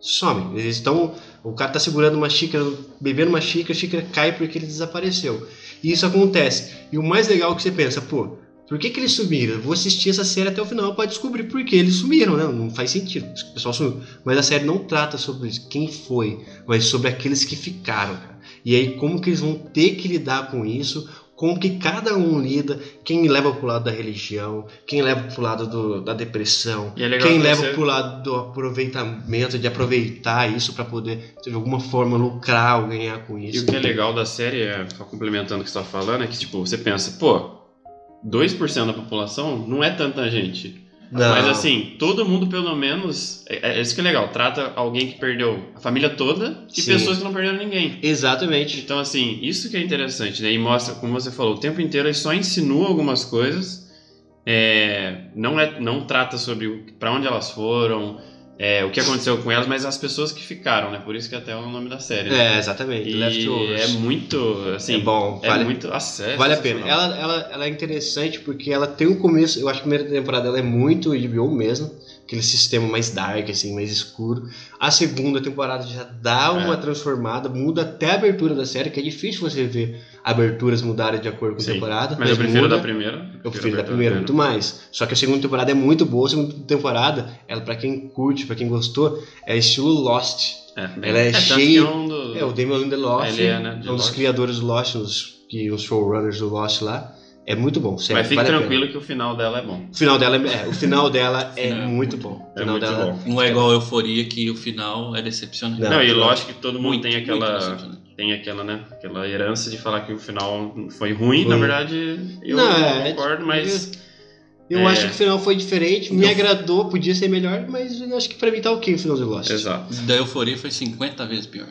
Some. Eles estão. O cara tá segurando uma xícara, bebendo uma xícara, a xícara cai porque ele desapareceu. E isso acontece. E o mais legal é que você pensa, pô, por que, que eles sumiram? Eu vou assistir essa série até o final para descobrir por que eles sumiram, né? Não faz sentido. O pessoal sumiu. Mas a série não trata sobre quem foi, mas sobre aqueles que ficaram, cara. E aí, como que eles vão ter que lidar com isso? Como que cada um lida? Quem leva pro lado da religião? Quem leva pro lado do- da depressão? E é quem que leva você- pro lado do aproveitamento, de aproveitar isso para poder, de alguma forma, lucrar ou ganhar com E isso? o que é legal da série, é, só complementando o que você tá falando, é que tipo, você pensa, pô, 2% da população não é tanta gente. Não. Mas assim, todo mundo pelo menos. É, é isso que é legal. Trata alguém que perdeu a família toda e Sim. pessoas que não perderam ninguém. Exatamente. Então, assim, isso que é interessante, né? E mostra, como você falou, o tempo inteiro ele só insinua algumas coisas. é, não, é, não trata sobre pra onde elas foram, é, o que aconteceu com elas, mas as pessoas que ficaram, né? Por isso que até é o nome da série. né? É, exatamente. E Leftovers. é muito, assim, É bom, é vale- muito acesso. Vale a pena. Ela, ela, ela é interessante porque ela tem um começo. Eu acho que a primeira temporada dela é muito HBO mesmo. Aquele sistema mais dark, assim, mais escuro. A segunda temporada já dá uma É. transformada, muda até a abertura da série, que é difícil você ver aberturas mudarem de acordo com a temporada. Mas eu prefiro muda. da primeira. Eu prefiro da a primeira muito mais. Só que a segunda temporada é muito boa. A segunda temporada, ela para quem curte, pra quem gostou, é estilo Lost. É, bem- ela é, é, cheia. é do- É, o Damon Lindelof, é, né, de um dos Lost. criadores do Lost, os, os showrunners do Lost lá. É muito bom, sério. Mas fique vale tranquilo que o final dela é bom. O final dela é, é, o final *laughs* dela é, Final é muito bom. O É final muito dela bom. Não é igual a euforia que o final é decepcionante. Não, Não, e lógico que todo mundo Muito, tem aquela. Tem aquela, né? Aquela herança de falar que o final foi ruim. Foi. Na verdade, eu Não, não, é, concordo, mas. Eu É. acho que o final foi diferente, me Não. agradou, podia ser melhor, mas eu acho que pra mim tá ok o final de Lost. Exato. Da euforia foi 50 vezes pior.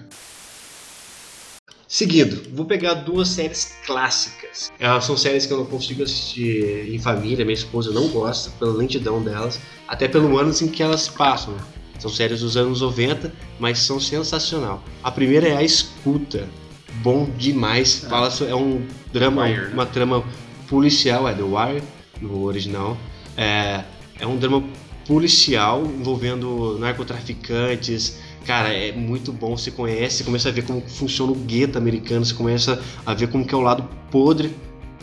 Seguindo, vou pegar duas séries clássicas. Elas são séries que eu não consigo assistir em família, minha esposa não gosta, pela lentidão delas, até pelo ano em que elas passam. né? São séries dos anos 90, mas são sensacional. A primeira é A Escuta, bom demais. Fala so- é um drama, Wire, né? uma trama policial, é The Wire no original. É, é um drama policial envolvendo narcotraficantes. Cara, é muito bom. Você conhece, você começa a ver como funciona o gueto americano, você começa a ver como que é o lado podre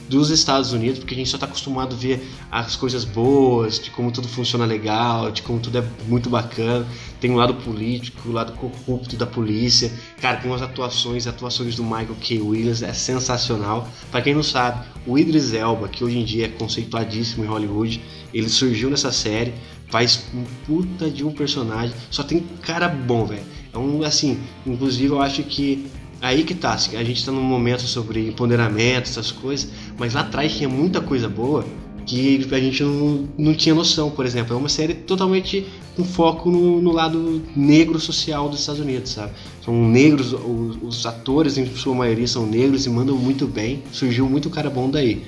dos Estados Unidos, porque a gente só está acostumado a ver as coisas boas, de como tudo funciona legal, de como tudo é muito bacana. Tem o lado político, o lado corrupto da polícia. Cara, tem umas atuações, atuações do Michael K. Williams, é sensacional. Para quem não sabe, o Idris Elba, que hoje em dia é conceituadíssimo em Hollywood, ele surgiu nessa série, faz um puta de um personagem, só tem cara bom, velho. É um, assim, inclusive eu acho que aí que tá, assim, a gente tá num momento sobre empoderamento, essas coisas, mas lá atrás tinha muita coisa boa que a gente não, não tinha noção, por exemplo. É uma série totalmente com foco no, no lado negro social dos Estados Unidos, sabe? São negros, os, os, atores em sua maioria são negros e mandam muito bem, surgiu muito cara bom daí.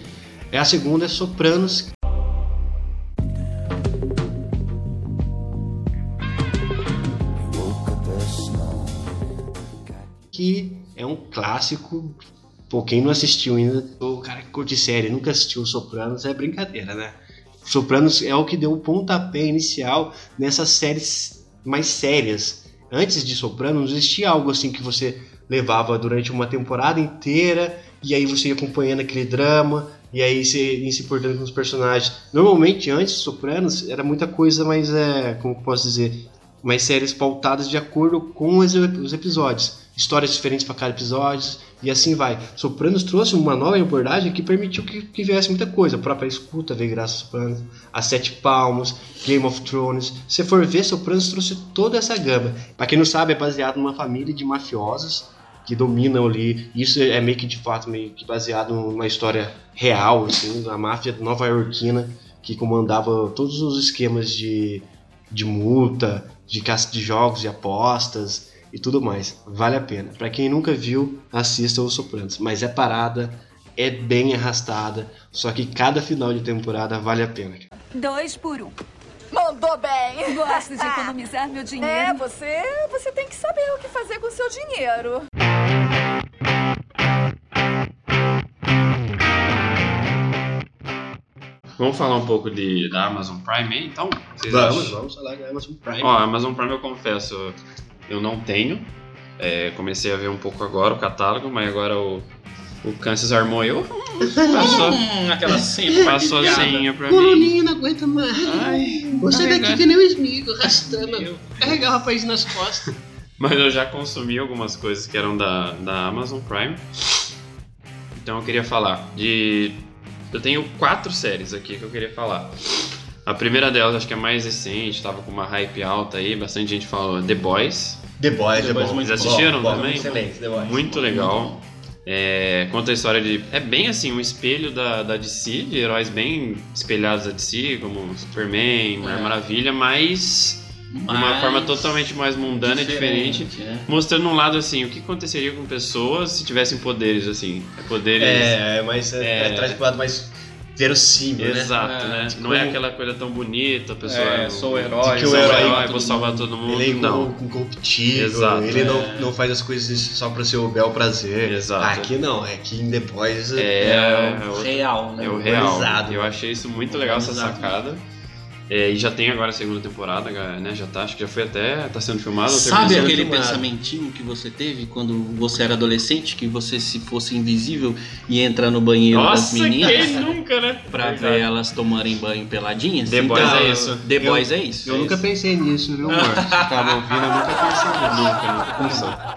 É a segunda é Sopranos. É um clássico Pô, quem não assistiu ainda, o cara que curte série nunca assistiu Sopranos, é brincadeira, né? Sopranos é o que deu o pontapé inicial nessas séries mais sérias. Antes de Sopranos, existia algo assim que você levava durante uma temporada inteira e aí você ia acompanhando aquele drama e aí você ia se importando com os personagens. Normalmente, antes de Sopranos, era muita coisa mais, é, como posso dizer, mais séries pautadas de acordo com os episódios. Histórias diferentes para cada episódio, e assim vai. Sopranos trouxe uma nova abordagem que permitiu que, que viesse muita coisa. A própria escuta veio graças a Sopranos, a Sete Palmos, Game of Thrones. Se for ver, Sopranos trouxe toda essa gama. Para quem não sabe, é baseado numa família de mafiosos que dominam ali. Isso é meio que de fato meio que baseado numa história real, assim, da máfia nova-iorquina que comandava todos os esquemas de, de multa, de, de jogos e apostas e tudo mais. Vale a pena. Para quem nunca viu, assista Os Sopranos. Mas é parada, é bem arrastada, só que cada final de temporada vale a pena. Dois por um. Mandou bem. Gosto de economizar meu *laughs* dinheiro. É, você, você tem que saber o que fazer com o seu dinheiro. Vamos falar um pouco de, da Amazon Prime aí, então? Vocês vamos, acham? vamos falar da Amazon Prime. Ó, a Amazon Prime eu confesso, eu não tenho. É, comecei a ver um pouco agora o catálogo, mas agora o, o Kansas armou eu. Passou, *laughs* aquela cena. passou a senha pra mim. Coloninha não aguenta mais. Ai, Você carregar. daqui que nem o Smigo, arrastando. Carregar o rapaz nas costas. *laughs* Mas eu já consumi algumas coisas que eram da, da Amazon Prime. Então eu queria falar de. Eu tenho quatro séries aqui que eu queria falar. A primeira delas, acho que é mais recente, tava com uma hype alta aí, bastante gente falou The Boys. The Boys The é Boys bom. muito Vocês assistiram Bom, bom, também? Excelente, The Boys. Muito legal. É, conta a história de. É bem assim, um espelho da, da DC, de heróis bem espelhados da DC, como Superman, Mulher É. Maravilha, mas de uma forma totalmente mais mundana e diferente. né? Mostrando um lado assim, o que aconteceria com pessoas se tivessem poderes, assim. Poderes. É, mas é, É. é, traz pro lado mais verossímil, né? Exato, É, né? tipo, Não é aquela coisa tão bonita, a pessoa. É, sou o herói, que o sou o herói herói, vou salvar mundo. todo mundo. Ele é não. incorruptível, Exato, ele é. não, não faz as coisas só pra seu bel prazer. Exato. Aqui não, é que em The Boys É, É, o o- real, né? É o real. Humanizado. Eu achei isso muito legal, essa sacada. É, e já tem agora a segunda temporada, né? Já tá, acho que já foi até. tá sendo filmado. ou Sabe aquele filmado. pensamentinho que você teve quando você era adolescente, que você se fosse invisível e entrar no banheiro das Nossa, meninas quem nunca, né? pra Verdade. ver elas tomarem banho peladinhas? The Boys Então, é isso. The Eu- Boys é isso. Eu é nunca isso. pensei nisso, viu, amor? *laughs* Tava ouvindo, eu nunca pensei nisso. Nunca, nunca pensou.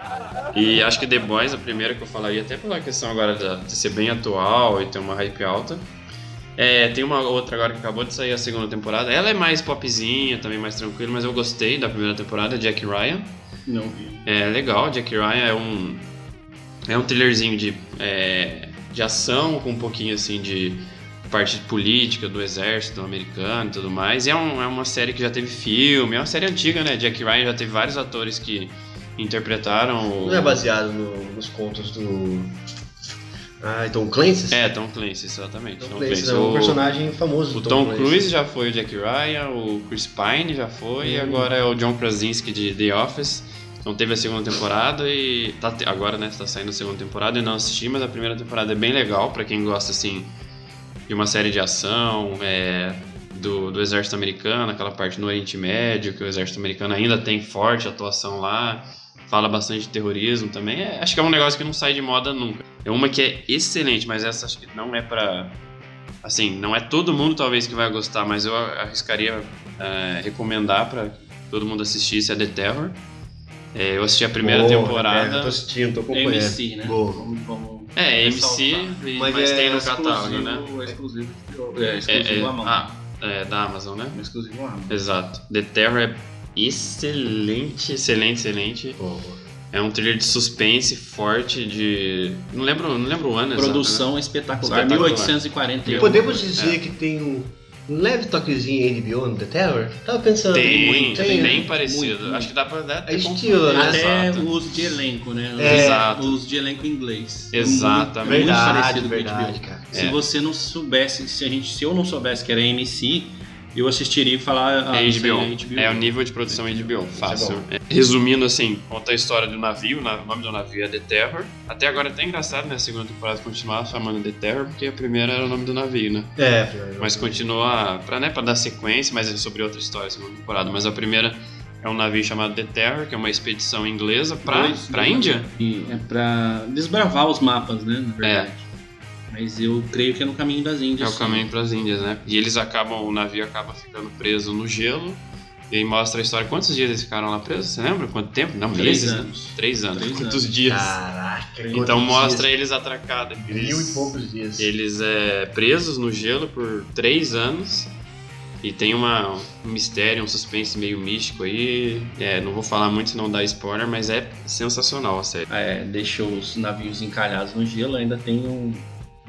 E acho que The Boys, a primeira que eu falaria, até pela questão agora de ser bem atual e ter uma hype alta. É, tem uma outra agora que acabou de sair a segunda temporada. Ela é mais popzinha, também mais tranquila, mas eu gostei da primeira temporada, Jack Ryan. Não vi. É legal, Jack Ryan é um é um thrillerzinho de, é, de ação com um pouquinho assim de parte política do exército americano e tudo mais. E é, um- é uma série que já teve filme, é uma série antiga, né? Jack Ryan já teve vários atores que interpretaram o Não é baseado no- nos contos do. Ah, Tom Clancy? É, Tom Clancy, exatamente. Tom Tom Clancy Clancy. é um O- personagem famoso O Tom, Tom. Cruise já foi o Jack Ryan, o Chris Pine já foi, e Hum. agora é o John Krasinski de The Office. Então teve a segunda temporada e tá te- agora, né, tá saindo a segunda temporada. Eu não assisti, mas a primeira temporada é bem legal pra quem gosta assim de uma série de ação, é, do, do exército americano, aquela parte no Oriente Médio, que o exército americano ainda tem forte atuação lá. Fala bastante de terrorismo também. É, acho que é um negócio que não sai de moda nunca. É uma que é excelente, mas essa acho que não é pra. Assim, não é todo mundo talvez que vai gostar, mas eu arriscaria é, recomendar pra todo mundo assistir, isso é The Terror. É, eu assisti a primeira Boa, temporada. é, tô assistindo, tô acompanhando. MC, né? Boa. Vamos, vamos É, ressaltar. MC, mas, Mas é tem no Exclusivo- catálogo, né? Exclusivo, é, exclusivo É, é, Amazon. ah, é, da Amazon, né? Exclusivo Amazon. Exato. The Terror é excelente, excelente, excelente. É um thriller de suspense forte de. Não lembro, não lembro o ano exato, Produção né? espetacular. Espetacular. 1841. E podemos dizer É. que tem um um leve toquezinho aí de Beyond the Terror? Tava pensando. Tem, muito, tem bem parecido. muito. Acho que dá pra dar É estilo, né? Até Exato. o uso de elenco, né? É. Exato. O uso de elenco em inglês. Exatamente. Muito Verdade, parecido com verdade, HBO. cara. Se É. você não soubesse, se, a gente, se eu não soubesse que era MC, eu assistiria e falar. ah, É isso aí HBO. É o nível de produção HBO. Fácil. bom. É. Resumindo, assim, conta a história do navio. O nome do navio é The Terror. Até agora é até engraçado, né? A segunda temporada continuar chamando The Terror, porque a primeira era o nome do navio, né? É, Mas continua pra, né, pra dar sequência, mas é sobre outra história, a segunda temporada. Mas a primeira é um navio chamado The Terror, que é uma expedição inglesa pra dois, Índia. E é pra desbravar os mapas, né? Na verdade. Mas eu creio que é no caminho das É Índias. o sim. caminho pras Índias, né? E eles acabam, o navio acaba ficando preso no gelo. E aí mostra a história. Quantos dias eles ficaram lá presos? Você lembra? Quanto tempo? Não, Três meses, né? anos. Três anos. Três Quantos anos. dias? Caraca, Então mostra dias? eles atracados. Mil e poucos dias. Eles é, presos no gelo por três anos. E tem uma, um mistério, um suspense meio místico aí. É, não vou falar muito senão dá spoiler, mas é sensacional a série. É, deixa os navios encalhados no gelo, ainda tem um,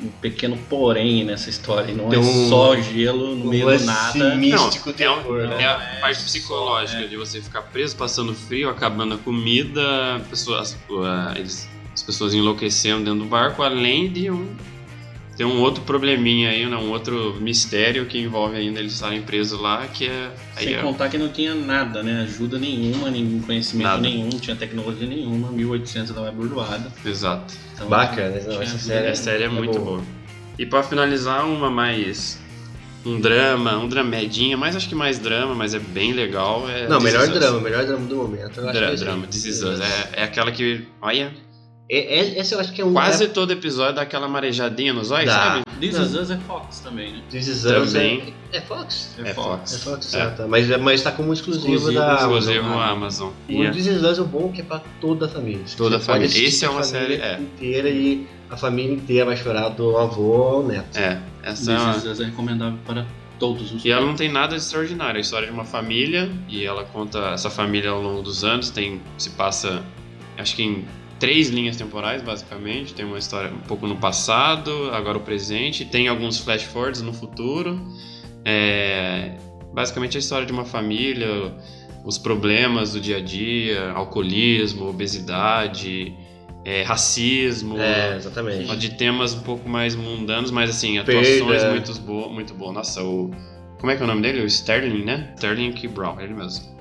um pequeno porém nessa história. Não Tem é um- só gelo no um meio do nada. místico Não, é, um- terror, né? é a parte psicológica de você ficar preso, passando frio, acabando a comida, pessoas, uh, eles- as pessoas enlouquecendo dentro do barco, além de um tem um outro probleminha aí, né, um outro mistério que envolve ainda eles estarem presos lá, que é aí Sem é- contar que não tinha nada, né? Ajuda nenhuma, nenhum conhecimento Nada. nenhum, não tinha tecnologia nenhuma, 1800 tava burdoada. exato. Então, Bacana, não, essa ajuda série a série é muito boa. boa. E pra finalizar, uma mais um drama, um dramedinha, mas acho que mais drama, mas é bem legal. É Não, This melhor drama, melhor drama do momento. Eu acho Dra- que é drama, This Is Us. É, é aquela que, olha, É, é- essa eu acho que é um. quase é, todo episódio dá aquela marejadinha nos olhos, sabe? This Não. Is Us é Fox também, né? This Is Us Também. É, é Fox? É, É Fox. É Fox, É. ah, tá. Mas, mas tá como exclusivo, Exclusivo, da Exclusivo Amazon. a Amazon. O E é- This Is Us é bom que é pra toda a família. Toda a família. Esse é uma família série- é. inteira e a família inteira vai chorar do avô ao neto. É, essa é This uma... Is Us é recomendável para todos os E ela não tem nada de extraordinário. É a história de uma família e ela conta essa família ao longo dos anos. Tem se passa, acho que em três linhas temporais, basicamente. Tem uma história um pouco no passado, agora o presente. Tem alguns flash forwards no futuro. É, basicamente a história de uma família, os problemas do dia a dia, alcoolismo, obesidade, é, racismo. É, exatamente. De temas um pouco mais mundanos, mas assim, atuações Perda. muito, bo muito boas. Nossa, o. Como é que é o nome dele? O Sterling, né? Sterling K. Brown, ele mesmo.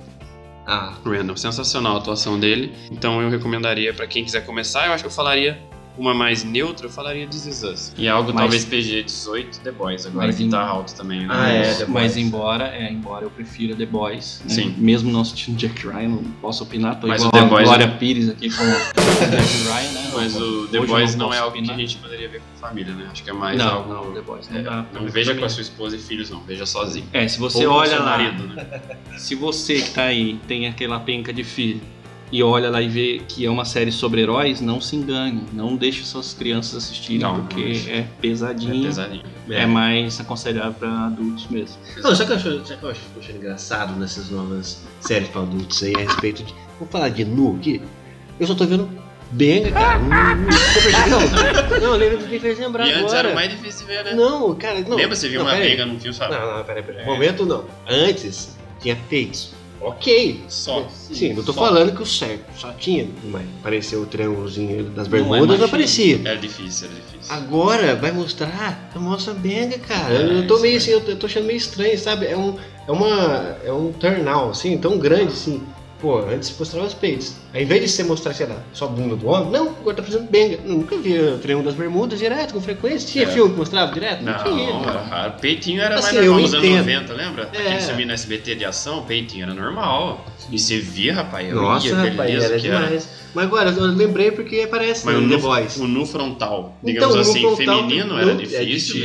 Ah, Random, sensacional a atuação dele. Então eu recomendaria pra quem quiser começar. Eu acho que eu falaria uma mais neutra, eu falaria This Is Us. E algo Mas- talvez PG-18, The Boys, agora que em- tá alto também, né? Ah, é, mas, The mas Boys. embora, é, embora eu prefira The Boys, né? Sim. mesmo não assistindo Jack Ryan, não posso opinar, tô Mas igual o The a Boys Glória Pires aqui com *laughs* Jack Ryan, né? Mas o The Hoje Boys não, posso é algo que opinar. a gente poderia ver com família, né? Acho que é mais Não, algo. não, The Boys não é, dá. não veja com a sua esposa e filhos, não. Veja sozinho. É, se você Ou olha lá, marido, né? *laughs* se você que tá aí tem aquela penca de filho e olha lá e vê que é uma série sobre heróis, não se engane, não deixe suas crianças assistirem, Não, não porque deixe. é É pesadinho, pesadinho. é, mais aconselhável pra adultos mesmo. Não, o que eu acho, que eu engraçado nessas novas séries pra adultos aí a respeito de. Vamos falar de nu aqui? Eu só tô vendo Benga, cara. *laughs* Hum, percebeu? Não, lembra me fez lembrar E antes agora. era mais difícil de ver, né? Não, cara, não. Lembra você viu não, uma benga num filme, sabe? Não, não, peraí, peraí. Momento não. Antes tinha takes. Ok. Só. Sim, não tô Só. falando que o certo só tinha. Mas apareceu o triângulozinho das Não é bermudas, não, magia. aparecia. Era difícil, era difícil. Agora vai mostrar, mostra benga, cara. É, eu tô meio é. assim, eu tô- eu achando meio estranho, sabe? É um, é uma, é um turnout, assim, tão grande, assim. Pô, antes mostrava os peitos. Ao invés de você mostrar, sei lá, só a bunda do homem, não, agora tá fazendo benga. Nunca vi o Triângulo das Bermudas direto, com frequência. Tinha É. filme que mostrava direto? Não, tinha. era raro. Peitinho era Assim, mais normal nos anos entendo. 90, lembra? É. Aquele filme no SBT de ação, peitinho era normal. E você via, rapaz, eu Nossa, ia, rapaz, beleza era que era. demais. Mas agora, eu lembrei porque aparece Mas o no The o nu frontal, Então, digamos o nu assim, frontal feminino nu- era é difícil.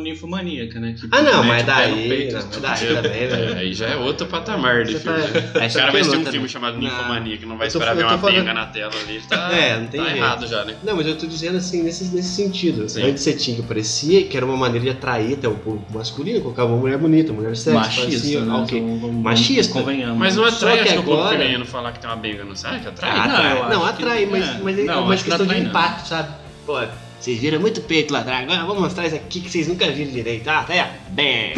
No Ninfomaníaca, né? Que Ah, não, mas daí- peito, não, daí também, né? *laughs* É, aí já é outro patamar de Você filme. *laughs* tá- O cara vai assistir um filme chamado Não. Ninfomania, que não vai tô esperar ver uma falando- benga na tela ali, tá, É, não tem tá errado já, né? Não, mas eu tô dizendo assim, nesse, nesse sentido. Sim. Antes você tinha que parecia que era uma maneira de atrair até o público masculino, colocava uma mulher bonita, uma mulher sexy, Machista, parecia, né? ah, ok. Vamos- vamos- Machista. Convenhamos. Mas não atrai, que acho que o público agora- feminino falar que tem uma benga, não sabe? Que atrai? Ah, Não, atrai. Não, mas, é. mas é Não, uma questão de impacto, sabe? Pô, vocês viram muito peito lá atrás, agora vamos mostrar isso aqui que vocês nunca viram direito. Ah, tá aí, ó. Bem.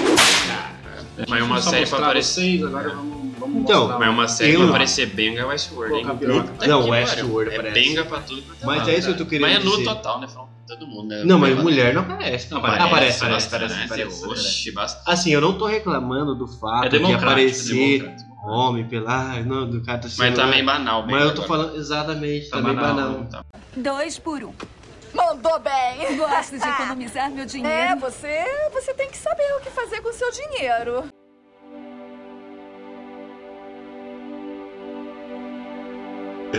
Mas é uma série pra aparecer. vocês, agora vamos, vamos Então, mostrar. Mas uma série Eu pra aparecer benga é Westworld, hein? Puta Não, Westworld. É aparece. benga pra tudo quanto é Mas é isso que eu tô querendo Mas é nu dizer. total, né? Falam todo mundo, né? Não, mas Aparece, mulher não aparece. Não, aparece, aparece, aparece, aparece, aparece, aparece. Oxi, basta. Assim, eu não tô reclamando do fato É de democrático, aparecer democrático. homem pela. Ai, não, do cara tá Mas tá meio banal, bem. Mas eu tô falando exatamente, tá, Tá bem banal, banal. Tá. Dois por um. Mandou bem. Gosto de *laughs* economizar meu dinheiro. É, você, você tem que saber o que fazer com o seu dinheiro.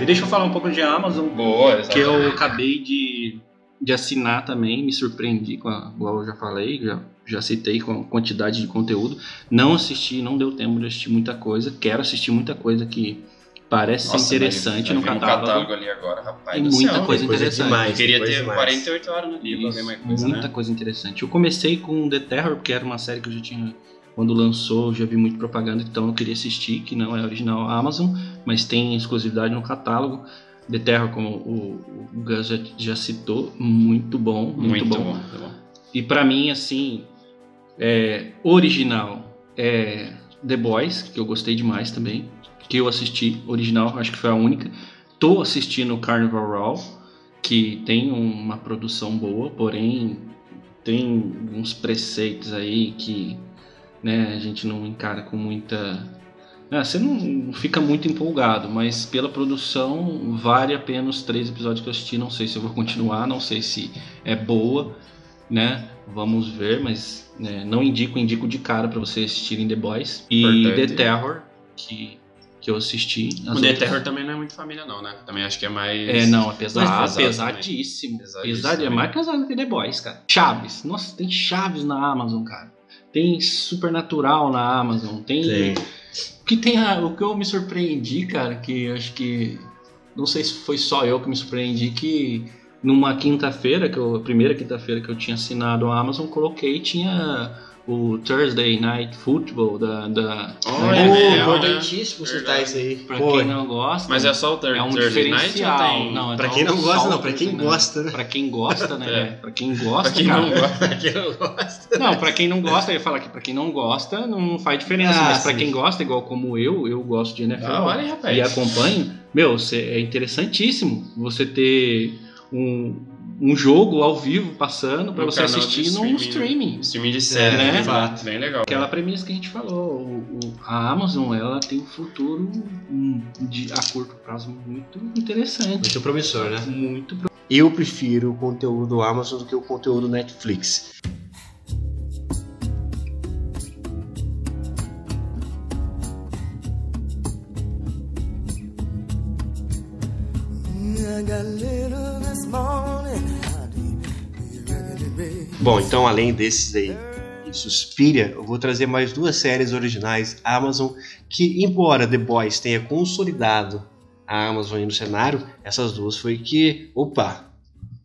Deixa eu falar um pouco de Amazon, Boa, que eu acabei de, de assinar também, me surpreendi com a, igual eu já falei, já, já citei com a quantidade de conteúdo. Não assisti, não deu tempo de assistir muita coisa. Quero assistir muita coisa que parece Nossa, ser interessante no catálogo. catálogo ali agora, rapaz. Tem muita céu. coisa coisa interessante. demais. Queria ter demais. 48 horas no dia pra ver mais coisa, muita né? coisa interessante. Eu comecei com The Terror, porque era uma série que eu já tinha. Quando lançou, eu já vi muito propaganda, então eu queria assistir, que não é original Amazon, mas tem exclusividade no catálogo. The Terror, como o, o Gus já, já citou, muito bom, muito, Muito bom. bom, muito bom. E pra mim, assim, é, original é The Boys, que eu gostei demais também, que eu assisti, original, acho que foi a única. Tô assistindo Carnival Row, que tem uma produção boa, porém tem uns preceitos aí que né, a gente não encara com muita. Ah, você não fica muito empolgado, mas pela produção vale a pena os três episódios que eu assisti. Não sei se eu vou continuar, não sei se é boa, né? Vamos ver, mas né, não indico, indico de cara pra vocês assistirem The Boys. E Importante. The Terror, que, que eu assisti. As O The outras- Terror também não é muito família, não, né? Também acho que é mais. é, não, é pesado, mais pesado pesadíssimo. Pesadíssimo Pesado, é mais pesado que The Boys, cara. Chaves. Nossa, tem Chaves na Amazon, cara. Tem Supernatural na Amazon. Tem. Tem. O que tem a- o que eu me surpreendi, cara, que eu acho que. Não sei se foi só eu que me surpreendi, que numa quinta-feira, que eu, a primeira quinta-feira que eu tinha assinado a Amazon, coloquei tinha o Thursday Night Football da. da Olha, é, importantíssimo citar isso aí. Pra Pô, quem não gosta. Mas é só o é um Thursday Night diferencial. tem. Não, pra então, quem não gosta, não, o pra quem Thursday Night. gosta, né? Pra quem gosta, né? *laughs* É. Pra quem gosta, Pra quem cara. não gosta, pra quem não gosta. Não, pra quem não gosta, eu ia falar que pra quem não gosta, não faz diferença. Ah, mas pra sim. quem gosta, igual como eu, eu gosto de NFL Ah, olha rapaz. e acompanho, meu, cê- é interessantíssimo você ter um, um jogo ao vivo passando pra No você assistir num streaming. Streaming de série, É, né? de fato. Bem legal. Aquela premissa que a gente falou, o- o- a Amazon ela tem um futuro hum, de, a curto prazo muito interessante. Muito promissor, né? Muito pro- Eu prefiro o conteúdo Amazon do que o conteúdo Netflix. Bom, então além desses aí e Suspiria, eu vou trazer mais duas séries originais Amazon que, embora The Boys tenha consolidado a Amazon aí no cenário, essas duas foi que, opa,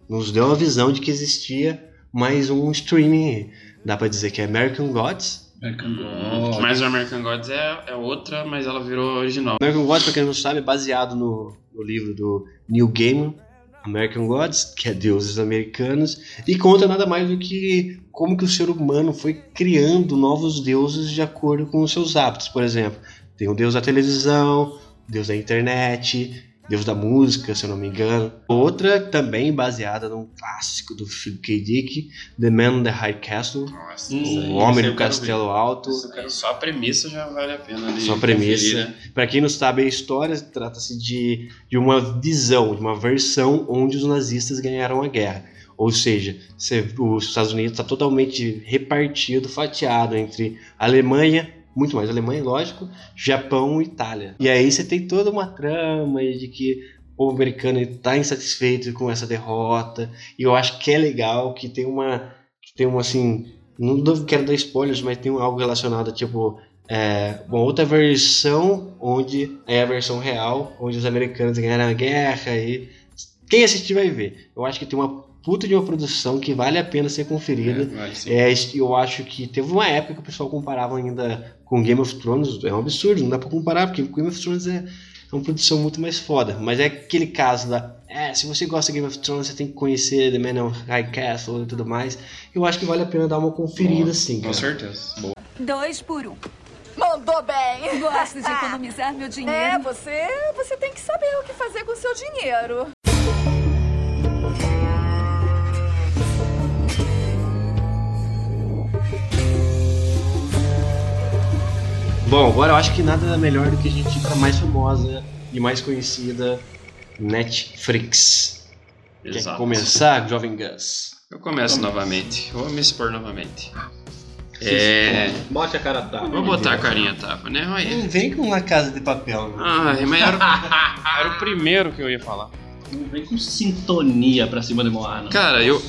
nos deu uma visão de que existia mais um streaming. Dá pra dizer que é American Gods. Hum, Mas o American Gods é, é outra, mas ela virou original. American Gods, pra quem não sabe, é baseado no, no livro do Neil Gaiman, American Gods, que é deuses americanos, e conta nada mais do que como que o ser humano foi criando novos deuses de acordo com os seus hábitos. Por exemplo, tem o deus da televisão, o deus da internet, Deus da música, se eu não me engano. Outra também baseada num clássico do Philip K. Dick, The Man in the High Castle, Nossa, O Homem quero Castelo ver. Alto. Só a premissa já vale a pena. Só a premissa. né? Para quem não sabe a história, trata-se de, de uma visão, de uma versão onde os nazistas ganharam a guerra. Ou seja, os Estados Unidos está totalmente repartido, fatiado entre Alemanha, muito mais Alemanha, lógico, Japão e Itália. E aí você tem toda uma trama de que o americano está insatisfeito com essa derrota. E eu acho que é legal que tem uma, que tem uma assim, não quero dar spoilers, mas tem algo relacionado a tipo é, uma outra versão onde é a versão real, onde os americanos ganharam a guerra e quem assistir vai ver. Eu acho que tem uma puta de uma produção que vale a pena ser conferida. É, sim. É, eu acho que teve uma época que o pessoal comparava ainda com Game of Thrones, é um absurdo, não dá pra comparar, porque Game of Thrones é, é uma produção muito mais foda. Mas é aquele caso da, é, se você gosta de Game of Thrones, você tem que conhecer The Man of High Castle e tudo mais. Eu acho que vale a pena dar uma conferida sim, Com cara. certeza. Boa. Dois por um. Mandou bem. Gosto de *laughs* economizar meu dinheiro. É, você, você tem que saber o que fazer com o seu dinheiro. Bom, agora eu acho que nada melhor do que a gente ir pra mais famosa e mais conhecida Netflix. Quer Exato. começar, Jovem Gus? Eu começo novamente. Vou me expor novamente. É. Bote a cara tapa. Vou botar a carinha tapa, né? Olha. Não vem com uma casa de papel, né? Ai, mas era, *laughs* era o primeiro que eu ia falar. Não vem com sintonia pra cima de Moana. Cara, eu.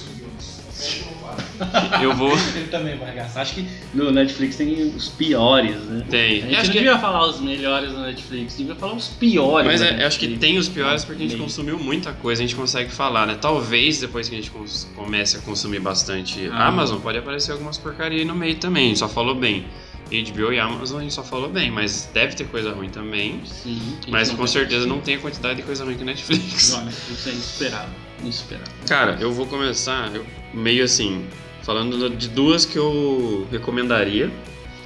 *laughs* Eu vou. Ele também vai gastar. Acho que no Netflix tem os piores, né? Tem. A gente Acho não que- devia falar os melhores no Netflix, devia falar os piores. Mas é, acho que tem os piores porque a gente Meio. consumiu muita coisa, a gente consegue falar, né? Talvez depois que a gente comece a consumir bastante Ah. Amazon, pode aparecer algumas porcaria aí no meio também, a gente só falou bem. HBO e Amazon a gente só falou bem, mas deve ter coisa ruim também. Sim, Mas com certeza não tem a quantidade de coisa ruim que Netflix. Netflix é inesperado. Inesperado. Cara, eu vou começar eu- meio assim, falando de duas que eu recomendaria.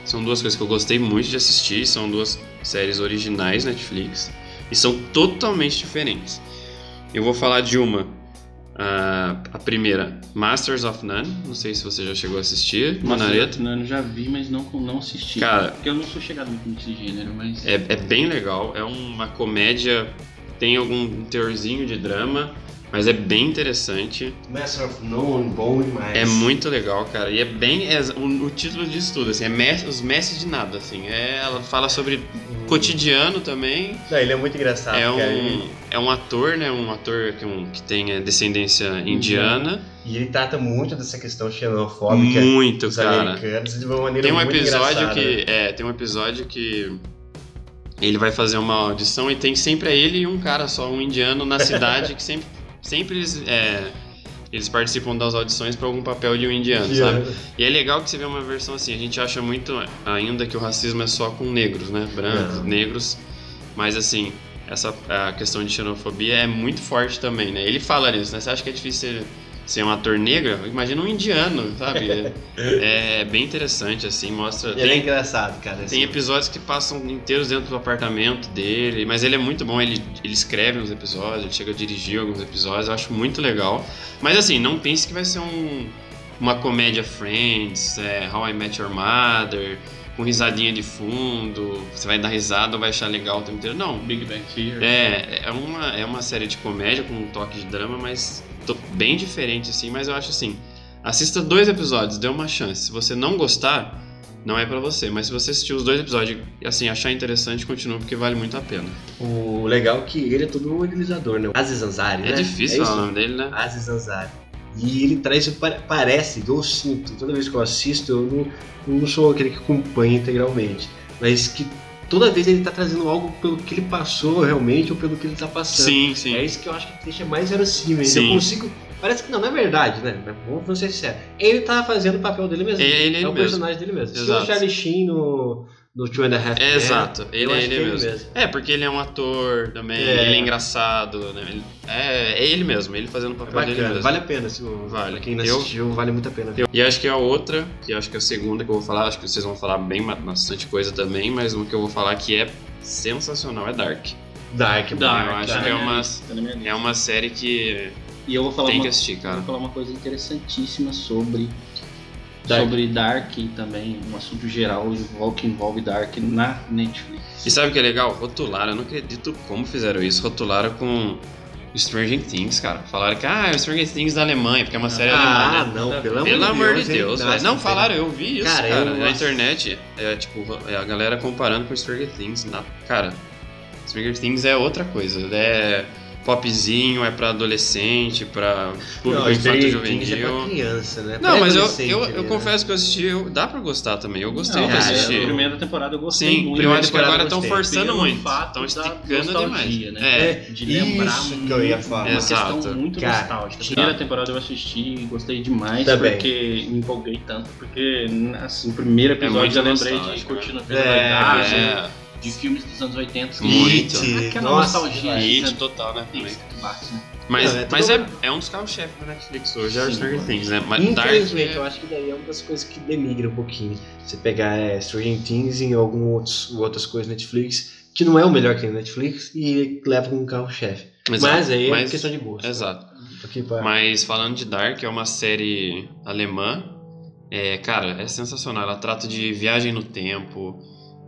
São duas coisas que eu gostei muito de assistir, são duas séries originais Netflix e são totalmente diferentes. Eu vou falar de uma, a, a primeira, Masters of None. Não sei se você já chegou a assistir. Não, eu já vi, mas não, não assisti. Cara- Porque eu não sou chegado muito nesse gênero, mas. É, é bem legal, é uma comédia, tem algum teorzinho de drama, mas é bem interessante. Master of None, bom demais. É muito legal, cara. E é bem. é- o, o título diz tudo, assim, é mes- os mestres de nada, assim. É, ela fala sobre cotidiano também. Não, ele é muito engraçado, É um, Ele- é um ator, né? Um ator que, um, que tem é, descendência indiana. E ele trata muito dessa questão xenofóbica Muito, dos cara. americanos de uma maneira Tem um muito episódio engraçada, que. É, tem um episódio que. Ele vai fazer uma audição e tem sempre é ele e um cara só, um indiano na cidade, *laughs* que sempre, sempre eles. é, eles participam das audições para algum papel de um indiano, Indiano. sabe? E é legal que você vê uma versão assim. A gente acha muito ainda que o racismo é só com negros, né? Brancos, Não. negros. Mas assim, essa a questão de xenofobia é muito forte também, né? Ele fala nisso, né? Você acha que é difícil ser, ser um ator negro? Imagina um indiano, sabe? É, é bem interessante, assim, mostra. Ele é engraçado, cara. Tem assim. episódios que passam inteiros dentro do apartamento dele, mas ele é muito bom, ele, ele escreve uns episódios, ele chega a dirigir alguns episódios, eu acho muito legal. Mas assim, não pense que vai ser um, uma comédia Friends, é, How I Met Your Mother, com risadinha de fundo, você vai dar risada ou vai achar legal o tempo inteiro. Não, Big Bang Theory. é, é uma, é uma série de comédia com um toque de drama, mas bem diferente, assim, mas eu acho assim. Assista dois episódios, dê uma chance. Se você não gostar, não é pra você. Mas se você assistir os dois episódios e assim, achar interessante, continua, porque vale muito a pena. O legal é que ele é todo um organizador, né? Aziz Ansari, É né? difícil isso? falar o nome dele, né? Aziz Ansari. E ele traz, pare- parece, eu sinto, toda vez que eu assisto, eu não, eu não sou aquele que acompanha integralmente, mas que toda vez ele tá trazendo algo pelo que ele passou realmente ou pelo que ele tá passando. Sim, sim. É isso que eu acho que deixa mais verossímil. Sim. Eu consigo. Parece que não, não é verdade, né? Vamos ser sinceros. Ele tá fazendo o papel dele mesmo. É ele é o mesmo. personagem dele mesmo. Se o Exato. Charlie Sheen no, no Two and a Half É, exato, eu ele é acho ele que mesmo. É, porque ele é um ator também, É. ele é engraçado, né? Ele- é, é ele mesmo, ele fazendo o É papel dele bacana, mesmo. vale a pena. Se o- Vale. Pra quem não Eu- assistiu, vale muito a pena. Eu- E acho que a outra, que acho que é a segunda que eu vou falar, acho que vocês vão falar bem ba- bastante coisa também, mas uma que eu vou falar que é sensacional é Dark. Dark, é. Dark, Eu acho tá que é uma, tá lista. é uma série que E eu vou falar tem uma, que assistir, eu cara. vou falar uma coisa interessantíssima sobre Dark. sobre Dark e também um assunto geral que envolve Dark na Netflix. E sabe o que é legal? Rotularam, eu não acredito como fizeram isso. Rotularam com Stranger Things, cara. Falaram que, ah, é o Stranger Things da Alemanha, porque é uma série Ah, alemã, né? não, pelo amor Pelo amor Deus, de? Deus, velho. Não, falaram, eu vi isso, Cara, cara, na internet. É tipo, é a galera comparando com Stranger Things. Na, cara, Stranger Things é outra coisa. É popzinho, é pra adolescente, pra público Não, infanto Things é pra juvenil. criança, né? Não, mas eu, eu, eu né? confesso que eu assisti, eu, dá pra gostar também. Eu gostei Não, de assistir. A primeira temporada eu gostei Sim, muito. eu acho que temporada agora estão forçando Pelo muito. Estão esticando demais. né? É. De lembrar Isso que eu ia falar. Uma Exato. questão muito Cara, nostálgica. A primeira temporada eu assisti e gostei demais Também. porque me empolguei tanto. Porque, assim, o primeiro episódio muito eu lembrei de nostálgico, Curtindo a né? Vida É, é. De filmes dos anos 80. que- Muito. Aquela Nossa, nostalgia. Hit né? total, né? Isso que bate, né? Mas, Não, é mas é, é um dos carros-chefe da Netflix hoje, é o Stranger. Things, né? Mas Dark Infelizmente, eu é... acho que daí é uma das coisas que denigra um pouquinho. Você pegar é, Stranger Things em algumas outras coisas Netflix, que não é o melhor que tem na Netflix, e leva como carro-chefe. Exato, Mas aí é mas- questão de gosto. Exato. Pra... Mas falando de Dark, é uma série alemã. É, cara, é sensacional. Ela trata de viagem no tempo.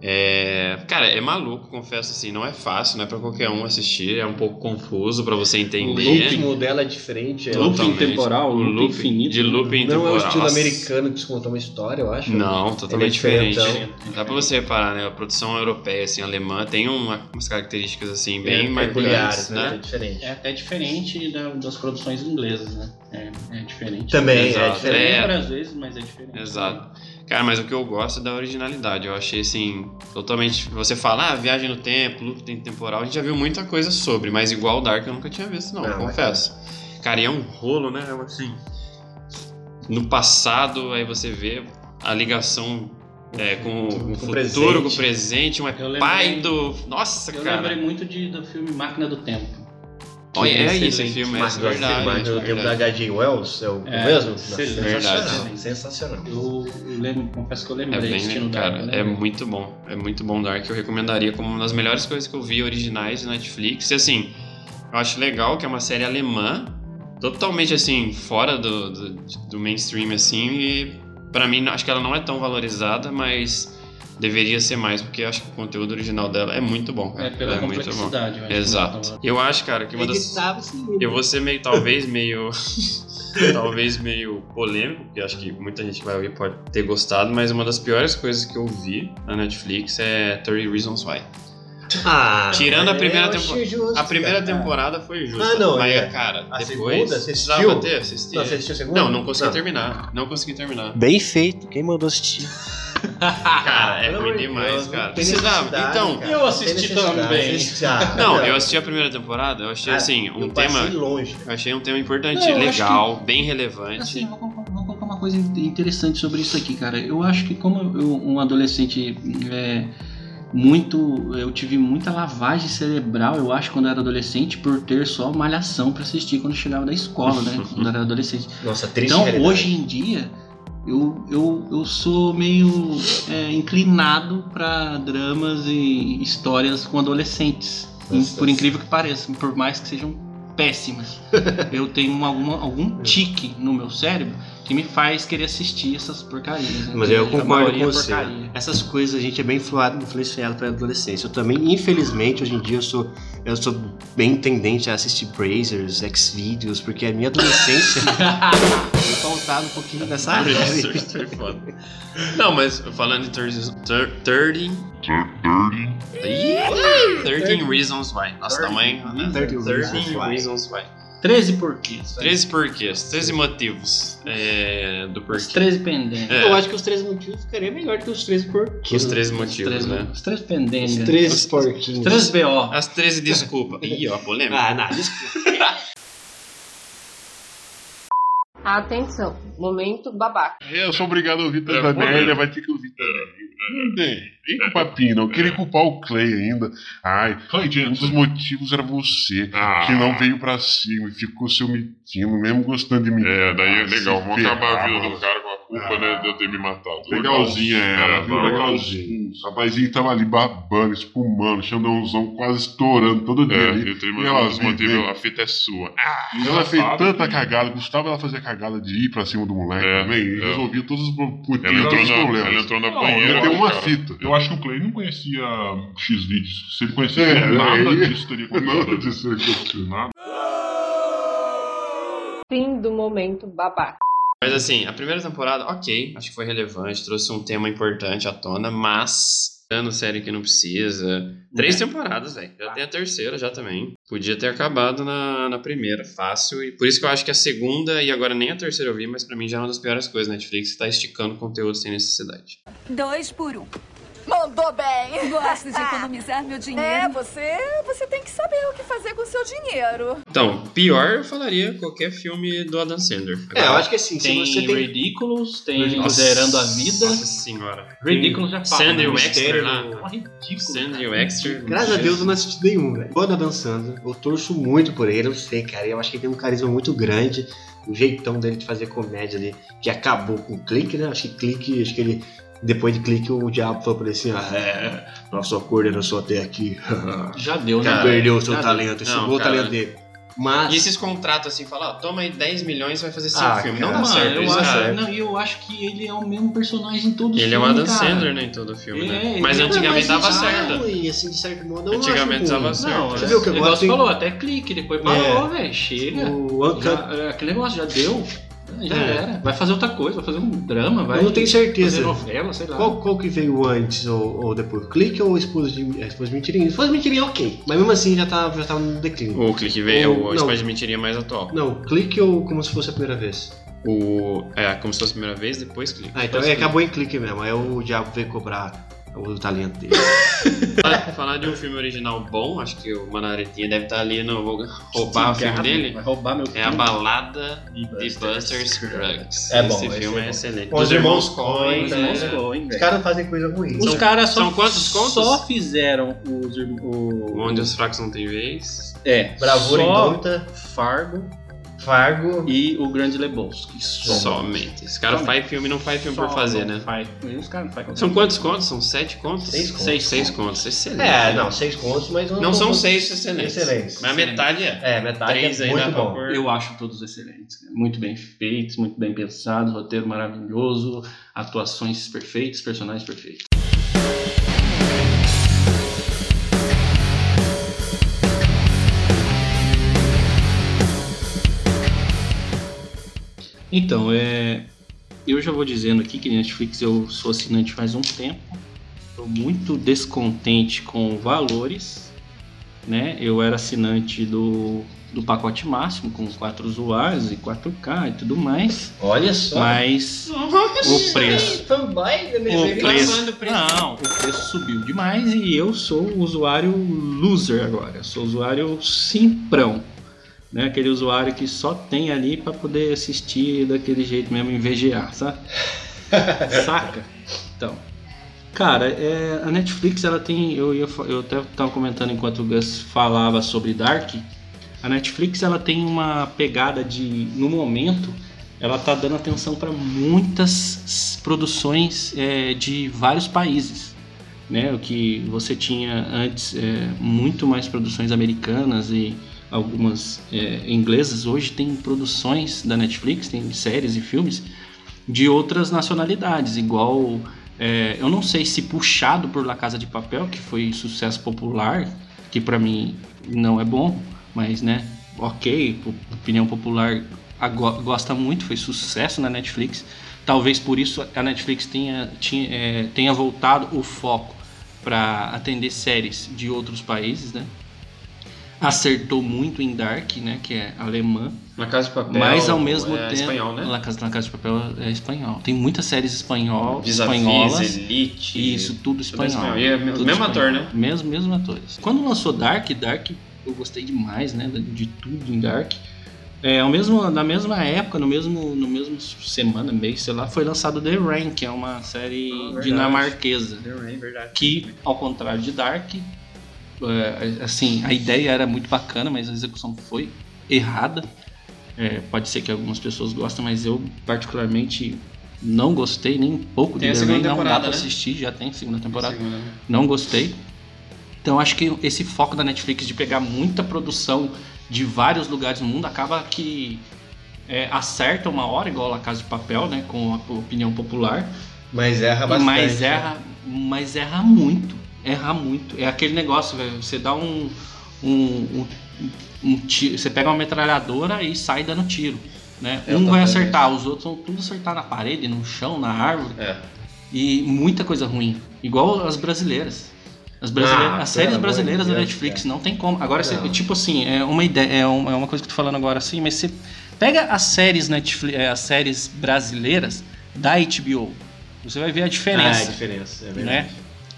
É, cara, é maluco, confesso assim, não é fácil, não é pra qualquer um assistir, é um pouco confuso pra você O entender. ritmo dela é diferente. É Looping Totalmente. temporal, O looping looping- infinito. De looping não é o temporal. estilo Nossa. americano que se conta uma história, eu acho. Não, totalmente Ele é diferente. diferentão. Dá pra você reparar, né? A produção europeia, assim, alemã, tem uma- umas características, assim, bem É, marcantes, peculiares, né? É né? diferente. É até diferente da- das produções inglesas, né? É, é diferente. Também, é Exato. diferente. É. Às vezes, mas é diferente. Exato. Cara, mas o que eu gosto é da originalidade. Eu achei assim, totalmente. Você fala, ah, viagem no tempo, loop temporal, a gente já viu muita coisa sobre, mas igual o Dark eu nunca tinha visto, não, Não, eu confesso. Cara, e é um rolo, né? É Assim. No passado, aí você vê a ligação é, com, Com o futuro, presente. com o presente, um é Eu lembrei- pai do. Nossa, Eu cara. lembrei muito de, do filme Máquina do Tempo. Olha, é excelente. esse filme, é Mas verdade. mas o tempo da verdade. H.G. Wells é o É, mesmo? Verdade. Sensacional. Eu, lembro, confesso que eu É lembrei bem, assistindo cara, é muito bom. É muito bom Dark. Eu recomendaria como uma das melhores coisas que eu vi originais de Netflix. E assim, eu acho legal que é uma série alemã, totalmente assim, fora do, do, do mainstream, assim, e pra mim acho que ela não é tão valorizada, mas deveria ser mais, porque eu acho que o conteúdo original dela é muito bom, cara. É pela é muito bom. complexidade. eu acho, Exato. Eu acho, cara, que uma das. Editava sim. Eu vou ser meio, talvez, meio. *laughs* talvez meio polêmico, porque acho que muita gente que vai ouvir pode ter gostado, mas uma das piores coisas que eu vi na Netflix é 30 Reasons Why. Ah, Tirando a primeira eu tempo- achei justo, A primeira cara. temporada foi justa. Ah, não, mas, é. cara, A depois. segunda, você assistiu? ter. Não, você assistiu a segunda? Não, não consegui Não. terminar. Não consegui terminar. Bem feito, quem mandou assistir? Cara, é ruim demais, Deus, cara. não tem Precisava. Então. cara. Eu assisti também. Não, eu assisti a primeira temporada, eu achei Ah, assim, um tema. longe. Eu achei um tema importante, Não, legal, bem relevante. Assim, vou, colocar- vou colocar uma coisa interessante sobre isso aqui, cara. Eu acho que como eu, um adolescente é, muito. Eu tive muita lavagem cerebral, eu acho, quando eu era adolescente, por ter só malhação pra assistir quando eu chegava da escola, né? *laughs* quando eu era adolescente. Nossa, triste Então, realidade. hoje em dia, eu, eu, eu sou meio é, inclinado pra dramas e histórias com adolescentes. Nossa. por incrível que pareça, por mais que sejam péssimas. *laughs* eu tenho um- alguma, algum tique no meu cérebro que me faz querer assistir essas porcarias. né? Mas eu concordo com é você. porcaria. Essas coisas a gente é bem influenciado pela adolescência. Eu também, infelizmente, hoje em dia eu sou, eu sou bem tendente a assistir Brazers, Xvideos, porque a minha adolescência *laughs* foi faltado um pouquinho dessa foi foda. Não, mas falando de 30. 30. 30. 13 Reasons Why. Nossa, tamanho. 13 13 Why. Reasons Why. 13 porquês. 13 porquês, 13 motivos é, do Os porquê. 13 pendentes. É. Eu acho que os três motivos ficaria melhor que os três porquês. Os 13 Os motivos, 13, né? os 13 pendentes. Os né? três Os- porquinhos. 13 BO. As 13 desculpa. Ih, ó, polêmica. Ah, não, desculpa. *laughs* Atenção, momento babaca. Eu sou obrigado a ouvir tanta merda, vai ter que ouvir também. Não com papinho, não. Eu queria culpar o Clay ainda. Ai, um dos motivos era você, que não veio pra cima e ficou se omitindo, mesmo gostando de mim. É, daí é legal. Vamos acabar a vida do cara com a culpa, né, de eu ter me matado. Legalzinha ela, viu? tá Legalzinho. O rapazinho tava ali babando, espumando, Xandãozão quase estourando todo dia. É, ali. eu tenho ela vem- a fita é sua. E ela fez tanta cagada, Gustavo ela fazia cagada de ir pra cima do moleque É, também, e é. resolvia todos os motivos, Ela entrou na- problemas. ela entrou na banheira, Ele tem uma fita. Eu acho que o Clay não conhecia X-Vídeos. Se ele conhecesse, É, nada aí- disso teria acontecido. Nada disso teria acontecido. Nada. Fim do momento babaca. Mas assim, a primeira temporada, ok, acho que foi relevante, trouxe um tema importante à tona, mas dando série que não precisa. Três temporadas, velho. Já tem a terceira já também. Podia ter acabado na, na primeira, fácil. E por isso que eu acho que a segunda e agora nem a terceira eu vi, mas pra mim já é uma das piores coisas. Netflix tá esticando conteúdo sem necessidade. Dois por um. Mandou bem. Gosto de *laughs* economizar meu dinheiro. É, você, você tem que saber o que fazer com o seu dinheiro. Então, pior eu falaria qualquer filme do Adam Sandler. É, eu acho que assim, se Tem você tem. Ridiculous, tem Nossa, Zerando a Vida. Nossa senhora. Ridiculous já fala. Sandy né? Wexter lá. Mistério. Ridículo. Sandy Wexter. Graças a Deus eu não assisti nenhum, velho. O Adam Sandler, eu torço muito por ele, eu sei, cara. Eu acho que ele tem um carisma muito grande. O jeitão dele de fazer comédia ali, que acabou com o clique, né? Acho que clique, acho que ele. Depois de clique, o diabo falou pra ele assim: ah, é, nosso acordo era só até aqui. *laughs* Já deu, né? Já perdeu o seu Já talento, deu. chegou o talento dele. Mas. E esses contratos assim, fala, ó, toma aí 10 milhões e vai fazer 5 Ah, filmes. cara, Não dá Mano, certo eu acho, não, e eu acho que ele é o mesmo personagem em todos os Ele é o Adam cara. Sandler, né, em todo filme, né? É, Mas ele- antigamente dava é certo. ruim, assim, de certo modo. Eu Antigamente dava certo. Não, Você é, viu que eu igual gosto você em- falou, até clique, depois parou, É. velho. Chega. O Já, é, aquele negócio já deu. Já É. era. Vai fazer outra coisa, vai fazer um drama, vai. Eu não tenho certeza. Fazer novela, sei lá. Qual, qual que veio antes ou, ou depois? Clique ou Esposa de, é, esposa de Mentirinha? Esposa de Mentirinha é ok, mas mesmo assim já tá, já tá no declínio. O clique veio, Ou- o não. Espada de Mentirinha mais atual. Não, clique ou como se fosse a primeira vez? O. É, como se fosse a primeira vez, depois clique. Ah, então é, clique. acabou em clique mesmo. Aí o diabo veio cobrar o talento dele. *laughs* Falar, falar de um filme original bom, acho que o Manaretinha deve estar ali no. Vou roubar o filme dele. Vai roubar meu É a filme. balada De de Buster Scruggs. É bom, Esse filme é é excelente. Com os irmãos Coen, Os né? irmãos Coen, Os caras fazem coisa ruim. Os São- caras só, são quantos contos? só fizeram os o, Onde os fracos não têm vez. É, Bravura só Indômita, Fargo Fargo. e o Grande Lebowski. Só. Somente. Esse cara Somente. faz filme não faz filme por Só fazer, não né? Faz. Os caras não fazem São quantos contos? São sete contos? Seis contos. Seis, seis contos. Excelente. É, não, seis contos, mas Não são seis excelentes. Excelentes. Mas a metade é. É, metade Três é aí dá muito bom. pôr. Eu acho todos excelentes. Muito bem feitos, muito bem pensados, roteiro maravilhoso, atuações perfeitas, personagens perfeitos. Então, é, eu já vou dizendo aqui que Netflix eu sou assinante faz um tempo. Estou muito descontente com valores. Né? Eu era assinante do, do pacote máximo, com quatro usuários e 4K e tudo mais. Olha só. Mas o preço. Fanboy da O preço, não, o preço subiu demais e eu sou o usuário loser agora. Eu sou o usuário simprão. Né? Aquele usuário que só tem ali para poder assistir daquele jeito mesmo em VGA, sabe? *laughs* Saca? Então, cara, é, a Netflix ela tem. Eu, ia, eu até tava comentando enquanto o Gus falava sobre Dark. A Netflix ela tem uma pegada de. No momento, ela tá dando atenção para muitas produções é, de vários países. Né? O que você tinha antes é, muito mais produções americanas e algumas é, inglesas. Hoje tem produções da Netflix, tem séries e filmes de outras nacionalidades, igual é, eu não sei se puxado por La Casa de Papel, que foi sucesso popular, que pra mim não é bom, mas né, ok, opinião popular gosta muito, foi sucesso na Netflix. Talvez por isso a Netflix tenha, tinha, é, tenha voltado o foco para atender séries de outros países, né? Acertou muito em Dark, né, que é alemã. Na Casa de Papel. Mas ao mesmo é tempo. espanhol, né? La Casa, La Casa de Papel é espanhol. Tem muitas séries espanhol, Vis-a-vis, espanholas. Elite. Isso, tudo espanhol. espanhol. E é o Tudo mesmo espanhol. ator, né? Mesmo, mesmo atores. Quando lançou Dark, Dark eu gostei demais, né? De tudo em Dark. É, ao mesmo, na mesma época, no mesmo, no mesmo semana, mês, sei lá, foi lançado The Rain, que é uma série verdade. dinamarquesa. The Rain, verdade. Que, ao contrário de Dark, assim, a ideia era muito bacana, mas a execução foi errada. É, pode ser que algumas pessoas gostem, mas eu particularmente Não gostei nem um pouco Tem de Remain, não dá pra né? assistir, já tem segunda temporada. Segunda, né? Não gostei. Então acho que esse foco da Netflix de pegar muita produção de vários lugares do mundo acaba que é, acerta uma hora, igual a Casa de Papel, né? Com a opinião popular. Mas erra bastante. Mas né? erra, mas erra muito. Erra muito. É aquele negócio, velho. Você dá um. um, um, um tiro, você pega uma metralhadora e sai dando tiro. Né? É, um eu vai acertar, os outros vão tudo acertar na parede, no chão, na árvore. É. E muita coisa ruim. Igual as brasileiras. As, brasileiras, Ah, as séries brasileiras da Deus, Netflix não tem como. Agora, você- tipo assim, é uma ideia, é uma, é uma coisa que eu tô falando agora assim, mas você pega as séries Netflix, é, as séries brasileiras da HBO. Você vai ver a diferença. Ah, é a diferença, é verdade. né?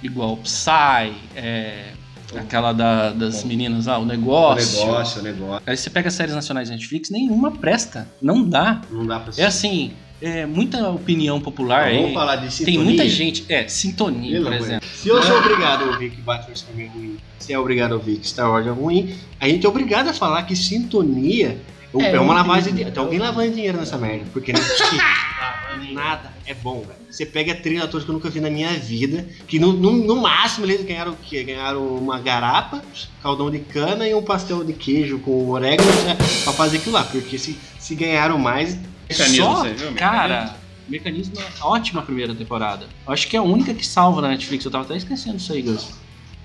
Igual Psy, é, aquela da- das meninas lá, o negócio. O negócio, o negócio. Aí você pega séries nacionais da Netflix, nenhuma presta. Não dá. Não dá pra É assim, é muita opinião popular. Vamos aí. falar de Tem sintonia? muita gente. É, sintonia, por exemplo. Se eu sou obrigado a ouvir que Batman Superman é ruim, se é obrigado a ouvir que Star Wars é ruim, a gente é obrigado a falar que sintonia é, É, uma lavagem de dinheiro. Tem alguém lavando dinheiro nessa merda, porque não é possível. *laughs* Nada é bom, velho. Você pega três atores que eu nunca vi na minha vida, que no, no, no máximo eles ganharam o quê? Ganharam uma garapa, caldão de cana e um pastel de queijo com orégano pra, pra fazer aquilo lá. Porque se, se ganharam mais. Mecanismo, só, você viu? Cara, Mecanismo é ótima primeira temporada. Eu acho que é a única que salva na Netflix. Eu tava até esquecendo isso aí, Gus.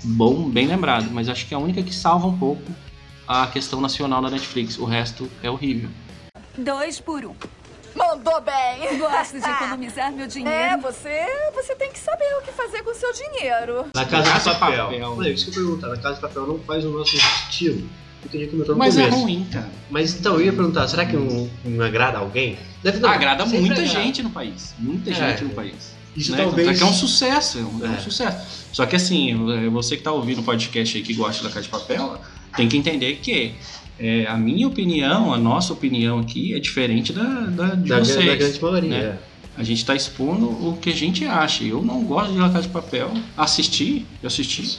Bom, bem lembrado. Mas acho que é a única que salva um pouco a questão nacional da Netflix. O resto é horrível. Dois por um. Mandou bem. Gosto de *laughs* economizar meu dinheiro. É, você, você tem que saber o que fazer com o seu dinheiro. Na Casa, Casa de Papel. Papel. Olha, isso que eu ia perguntar. Na Casa de Papel não faz o nosso estilo. Eu queria comentar no Mas é começo. ruim, cara. Mas então, eu ia perguntar, será que não, não agrada alguém? Deve não. Agrada Sempre muita agrada. gente no país. Muita É. gente no país. Isso né? talvez- Tanto é que é um sucesso, é um, é um É. sucesso. Só que assim, é, você que tá ouvindo o podcast aí que gosta da Casa de Papel, tem que entender que é, a minha opinião, a nossa opinião aqui é diferente da, da de Da, vocês. da grande maioria. né? é. A gente tá expondo o que a gente acha. Eu não gosto de La Casa de Papel. Assisti, eu assisti.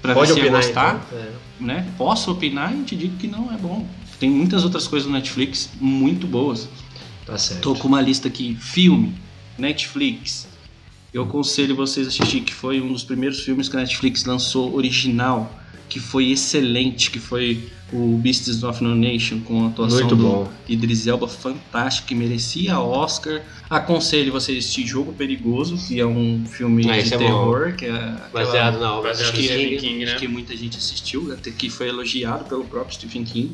Pra Pode ver se ia gostar. então. É. Né? Posso opinar e te digo que não é bom. Tem muitas outras coisas no Netflix muito boas. Tá certo. Tô com uma lista aqui: filme, Netflix. Eu aconselho vocês a assistir, que foi um dos primeiros filmes que a Netflix lançou original, que foi excelente, que foi o Beasts of No Nation, com a atuação Muito do bom. Idris Elba fantástico, que merecia Oscar. Aconselho vocês a assistir Jogo Perigoso, que é um filme Ah, de é bom. terror, que é aquela- Baseado na obra que, Stephen King, né? que muita gente assistiu, até que foi elogiado pelo próprio Stephen King.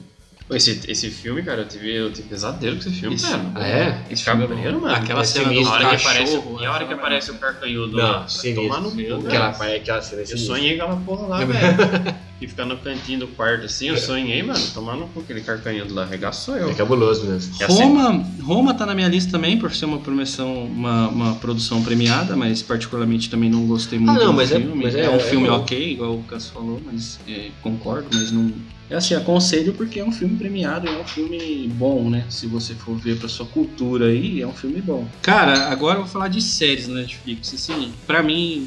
Esse, esse filme, cara, eu tive, eu tive pesadelo com esse filme, Esse- cara. Ah, é? Esse filme é bom. mano. Aquela É cena do cachorro, hora que aparece, e a hora que aparece o carcanhudo Não, sinistro. tomar no cu, Aquela, aquela cena é Eu sonhei aquela porra lá, velho. *laughs* *laughs* E ficar no cantinho do quarto assim, eu sonhei, mano, tomar no cu aquele carcanhudo lá, arregaçou eu. É cabuloso mesmo. E a cena- Roma, Roma tá na minha lista também, por ser uma promoção, uma, uma produção premiada, mas particularmente também não gostei muito Ah, não, do mas é- filme. mas é- um é filme bom. ok, igual o Cass falou, mas é, concordo, mas não. É assim, aconselho porque é um filme premiado e é um filme bom, né? Se você for ver pra sua cultura aí, é um filme bom. Cara, agora eu vou falar de séries na Netflix. Assim, pra mim,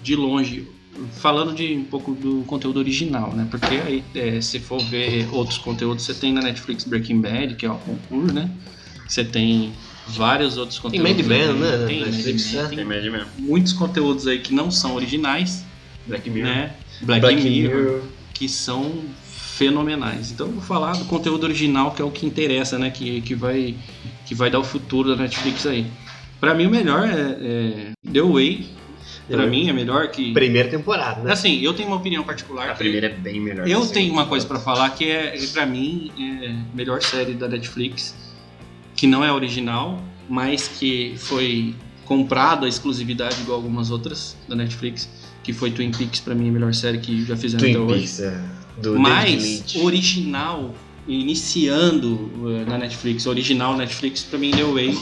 de longe, falando de um pouco do conteúdo original, né? Porque aí, é, se for ver outros conteúdos, você tem na Netflix Breaking Bad, que é o concurso, né? Você tem vários outros Tem conteúdos. Mad Men, aí, né? Tem, Netflix, Mad Men, né? tem Tem média mesmo. muitos conteúdos aí que não são originais, Black Mirror. né? Black, Black Mirror, Mirror. que são fenomenais. Então eu vou falar do conteúdo original, que é o que interessa, né? Que, que, vai, que vai dar o futuro da Netflix aí. Pra mim o melhor é, é The Way. Pra mim é melhor que. Primeira temporada, né? Assim, eu tenho uma opinião particular. A primeira é bem melhor. eu tenho uma coisa pra falar que é, é para mim, é a melhor série da Netflix, que não é original, mas que foi comprado a exclusividade igual algumas outras da Netflix, que foi Twin Peaks, pra mim a melhor série que já fizeram até Twin hoje. Peaks, é. Do Mas original, iniciando eh, na Netflix, original Netflix, pra mim The Way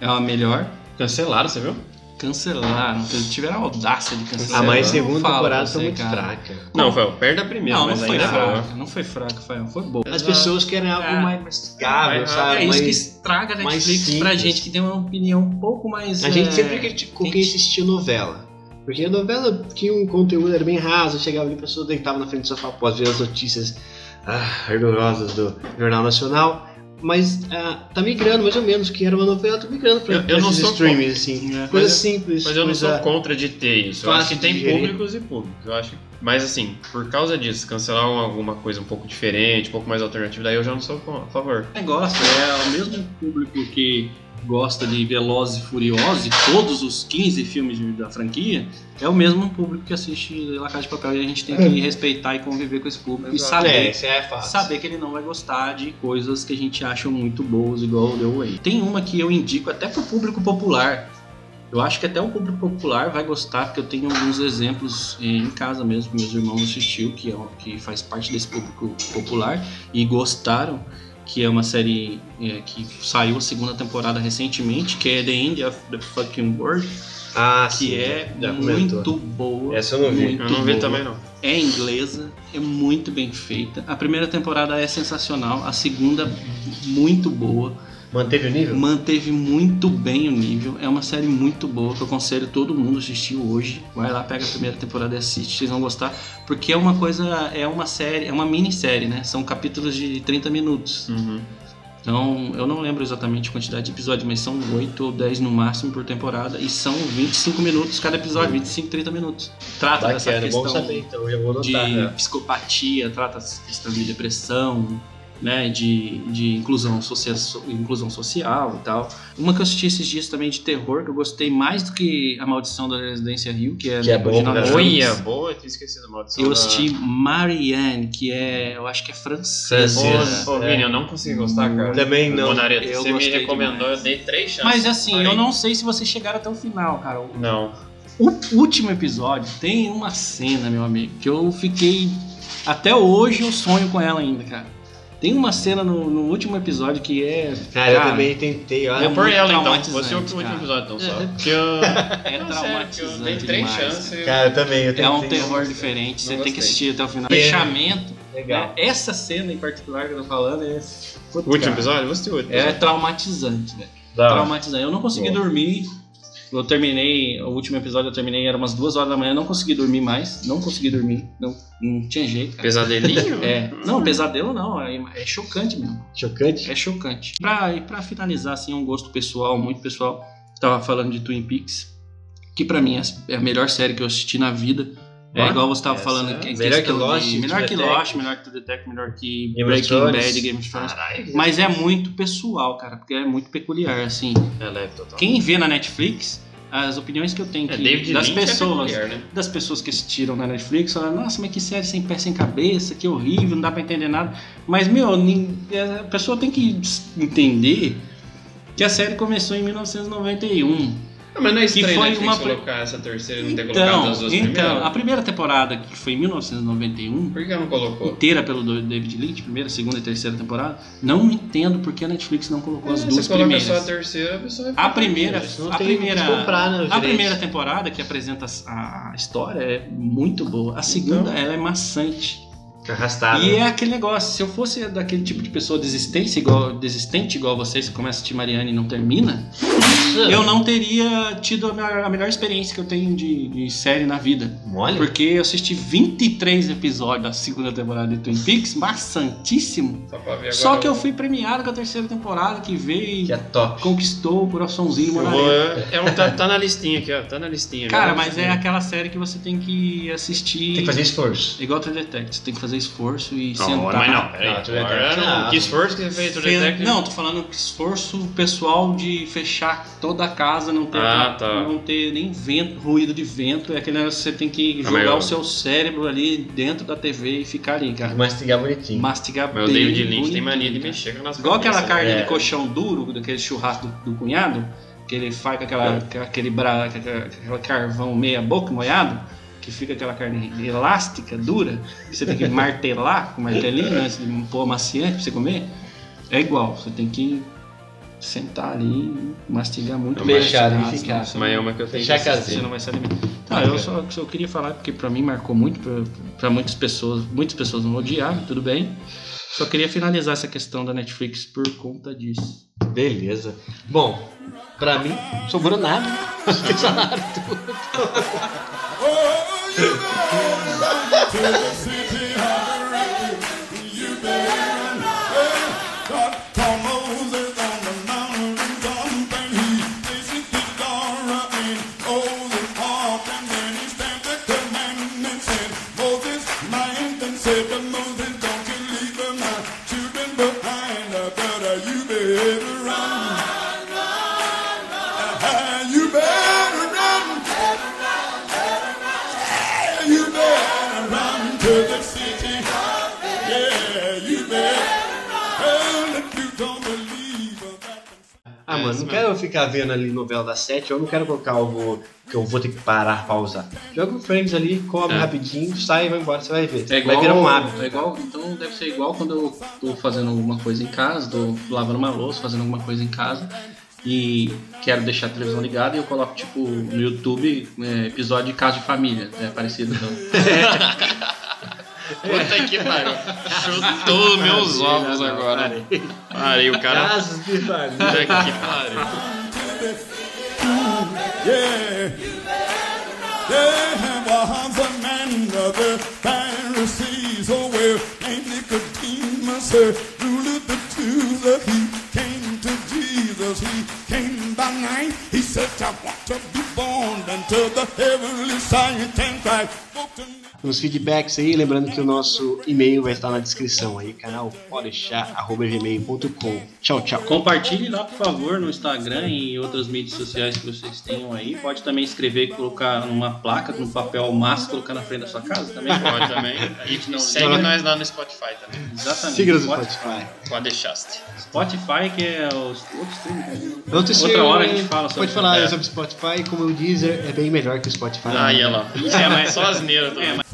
é a melhor. Cancelaram, você viu? Cancelaram, tiveram a audácia de cancelar. Ah, mas Eu segunda temporada foi muito cara. fraca. Não, foi perto da primeira, Não, não mas foi fraca, não foi fraca, foi, foi boa. As pessoas querem algo É. mais mastigável, É, sabe? É isso que mais- estraga a mais Netflix pra gente que tem uma opinião um pouco mais. A gente é, sempre criticou quem assistia novela. Porque a novela tinha um conteúdo, era bem raso, chegava ali, a pessoa deitava na frente do sofá após ver as notícias ah, ardorosas do Jornal Nacional. Mas ah, tá migrando, mais ou menos, que era uma novela, tá migrando pra, Eu, eu não esses sou streamings, contra. assim. É, coisa mas- simples. Mas eu não sou contra de ter isso. Eu acho que tem digerir. públicos e públicos. Eu acho. Mas assim, por causa disso, cancelar um- alguma coisa um pouco diferente, um pouco mais alternativa, daí eu já não sou a favor. negócio, é o mesmo público que gosta de Velozes e Furiosos, e todos os 15 filmes de- da franquia, é o mesmo público que assiste La Casa de Papel e a gente tem que respeitar e conviver com esse público e Exato. saber, É, é saber que ele não vai gostar de coisas que a gente acha muito boas, igual o The Way. Tem uma que eu indico até pro público popular. Eu acho que até o público popular vai gostar, porque eu tenho alguns exemplos eh, em casa mesmo, que meus irmãos assistiu, que, é, que faz parte desse público popular, e gostaram, que é uma série eh, que saiu a segunda temporada recentemente, que é The End of the Fucking World. Ah, que sim, é muito comentou. boa. Essa eu não vi. Eu não vi boa. também, não. É inglesa, é muito bem feita. A primeira temporada é sensacional, a segunda muito boa. Manteve o nível? Manteve muito bem o nível. É uma série muito boa que eu aconselho todo mundo assistir hoje. Vai lá, pega a primeira temporada e assiste, vocês vão gostar. Porque é uma coisa, é uma série, é uma minissérie, né? São capítulos de 30 minutos. Então, eu não lembro exatamente a quantidade de episódios, mas são 8 ou 10 no máximo por temporada e são 25 minutos cada episódio, 25, 30 minutos. Trata dessa questão saber, então de anotar. né? psicopatia, trata essa questão de depressão, né, de, de inclusão, socia inclusão social e tal. Uma que eu assisti esses dias também de terror, que eu gostei mais do que A Maldição da Residência Rio, que é, Que é boa da. Netflix. Olha, boa, eu tinha esquecido a maldição. Eu da- assisti Marianne, que é, eu acho que é francesa. Ô, Vini, eu não consegui gostar, cara. Também não. Monareta, Eu você me recomendou, demais. eu dei três chances. Mas assim, eu não sei se vocês chegaram até o final, cara. Não. O último episódio tem uma cena, meu amigo, que eu fiquei. Até hoje eu sonho com ela ainda, cara. Tem uma cena no, no último episódio que é. Cara, eu também tentei, olha. é Vou por ela então. Você é o último cara. episódio então só. É. Porque eu. *laughs* É traumatizante dei três demais, chances. Cara, eu também, eu É um terror diferente, você tem que assistir até o final. É. Fechamento. Legal. né? Essa cena em particular que eu tô falando é. O último episódio? Eu gostei do último É episódio. traumatizante, velho. Hora. Traumatizante. Eu não consegui Boa. dormir. Eu terminei, o último episódio eu terminei, era umas duas horas da manhã, não consegui dormir mais. Não consegui dormir. Não, não tinha jeito. cara. Pesadelinho? *laughs* É. Não, pesadelo não. É, é chocante mesmo. Chocante? É chocante. Pra, e pra finalizar, assim, é um gosto pessoal, muito pessoal. Tava falando de Twin Peaks, que pra mim é a melhor série que eu assisti na vida. É igual você tava essa falando. é que em melhor que questão de- Lost, melhor que. Lost, melhor que True Detective, melhor que Game Breaking. Bad Game of Thrones. Caralho, Mas é muito pessoal, cara, porque é muito peculiar, assim. É leve total. Quem vê na Netflix, as opiniões que eu tenho É, que, das Lynch é pessoas, peculiar, né? das pessoas que assistiram na Netflix, falaram, nossa, mas que série sem pé sem cabeça, que horrível, não dá pra entender nada. Mas, meu, a pessoa tem que entender que a série começou em 1991. Não, mas não é Que estranho foi Netflix uma pre- colocar essa terceira e não ter colocado Então, as duas então primeiras? a primeira temporada, que foi em 1991, Por que não colocou? inteira pelo David Lynch, primeira, segunda e terceira temporada, não entendo por que a Netflix não colocou as É, duas você coloca primeiras. só a terceira, a pessoa vai A ficar primeira, não a primeira, que comprar, né, a primeira temporada que apresenta a história é muito boa. A segunda ela é maçante. Arrastado. E é aquele negócio, se eu fosse daquele tipo de pessoa desistente igual, desistente igual vocês, que começa a assistir Mariana e não termina, eu não teria tido a melhor, a melhor experiência que eu tenho de, de série na vida. Olha. Porque eu assisti 23 episódios da segunda temporada de Twin Peaks, maçantíssimo. Só pra ver Só agora que eu o- fui premiado com a terceira temporada, que veio Que é top. e conquistou o coraçãozinho vou- é, é um- tá, tá na listinha aqui, ó. Tá na listinha. Cara, mas é aquela série que você tem que assistir. Tem que fazer esforço. Igual True Detective, você tem que fazer esforço e Não, sentar. mas não, peraí. Não, Agora não. Que esforço que você fez, Detective? Não, tô falando que esforço pessoal de fechar toda a casa, não ter, Ah, tá. não ter nem vento, ruído de vento. É aquele negócio que você tem que Ah, jogar eu- o seu cérebro ali dentro da TV e ficar ali, cara. Mastigar bonitinho. Mastigar Mas o bem David Lynch tem mania de mexer com a nossa Igual aquela carne né? de colchão duro, daquele churrasco do, do cunhado, que ele faz com aquela, com aquele bra, aquela, aquela carvão meia boca molhado, que fica aquela carne elástica, dura, que você tem que martelar com martelinho antes de pôr maciante pra você comer. É igual, você tem que sentar ali e mastigar muito Fechado, senão e ficar. você Mas é uma que eu tenho Fechar que a assistir. você não vai se alimentar. Tá, eu só, só queria falar porque pra mim marcou muito, pra, pra muitas pessoas, muitas pessoas vão odiar, tudo bem. Só queria finalizar essa questão da Netflix por conta disso. Beleza. Bom, pra mim, sobrou nada. Vocês falaram tudo. Come mano. Não quero ficar vendo ali novela das sete, eu não quero colocar algo que eu vou ter que parar, pausar. Joga o Friends ali, come É. rapidinho, sai e vai embora, você vai ver. É igual, vai virar um hábito. É igual, então deve ser igual quando eu tô fazendo alguma coisa em casa, tô lavando uma louça, fazendo alguma coisa em casa e quero deixar a televisão ligada e eu coloco tipo no YouTube é, episódio de Casa de Família, é parecido então. *laughs* *laughs* Puta que pariu. Chutou meus ovos agora. Parei, o cara. Casas de família. Puta que pariu. Yeah. There was a man of the Pharisees, oh well, named Nicodemus, uh, ruled the Jews. He came to Jesus, he came by night. He said, I want to be born into the heavenly sight and Christ. spoke to me. Nos feedbacks aí, lembrando que o nosso e-mail vai estar na descrição aí, canal podeixar.gmail.com. Tchau, tchau. Compartilhe lá, por favor, no Instagram e outras mídias sociais que vocês tenham aí. Pode também escrever e colocar numa placa, num papel massa, colocar na frente da sua casa também. *laughs* Pode também. A gente não Segue nós lá no Spotify também. Exatamente. Siga no Spotify. Spotify. Pode deixaste. Spotify, que é os outros streaming. Outro Outra hora a gente fala sobre Pode falar é. sobre Spotify, como o Deezer é bem melhor que o Spotify. Aí, olha lá. É, mas só asneira também.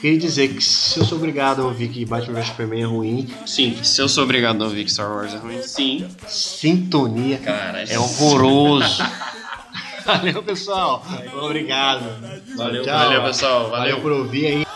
queria dizer que se eu sou obrigado a ouvir que Batman vs Superman é ruim, sim. Se eu sou obrigado a ouvir que Star Wars é ruim, sim. Sintonia Cara, é horroroso. *laughs* Valeu, pessoal. Obrigado. Valeu, Tchau. valeu, pessoal. Valeu Valeu. por ouvir aí.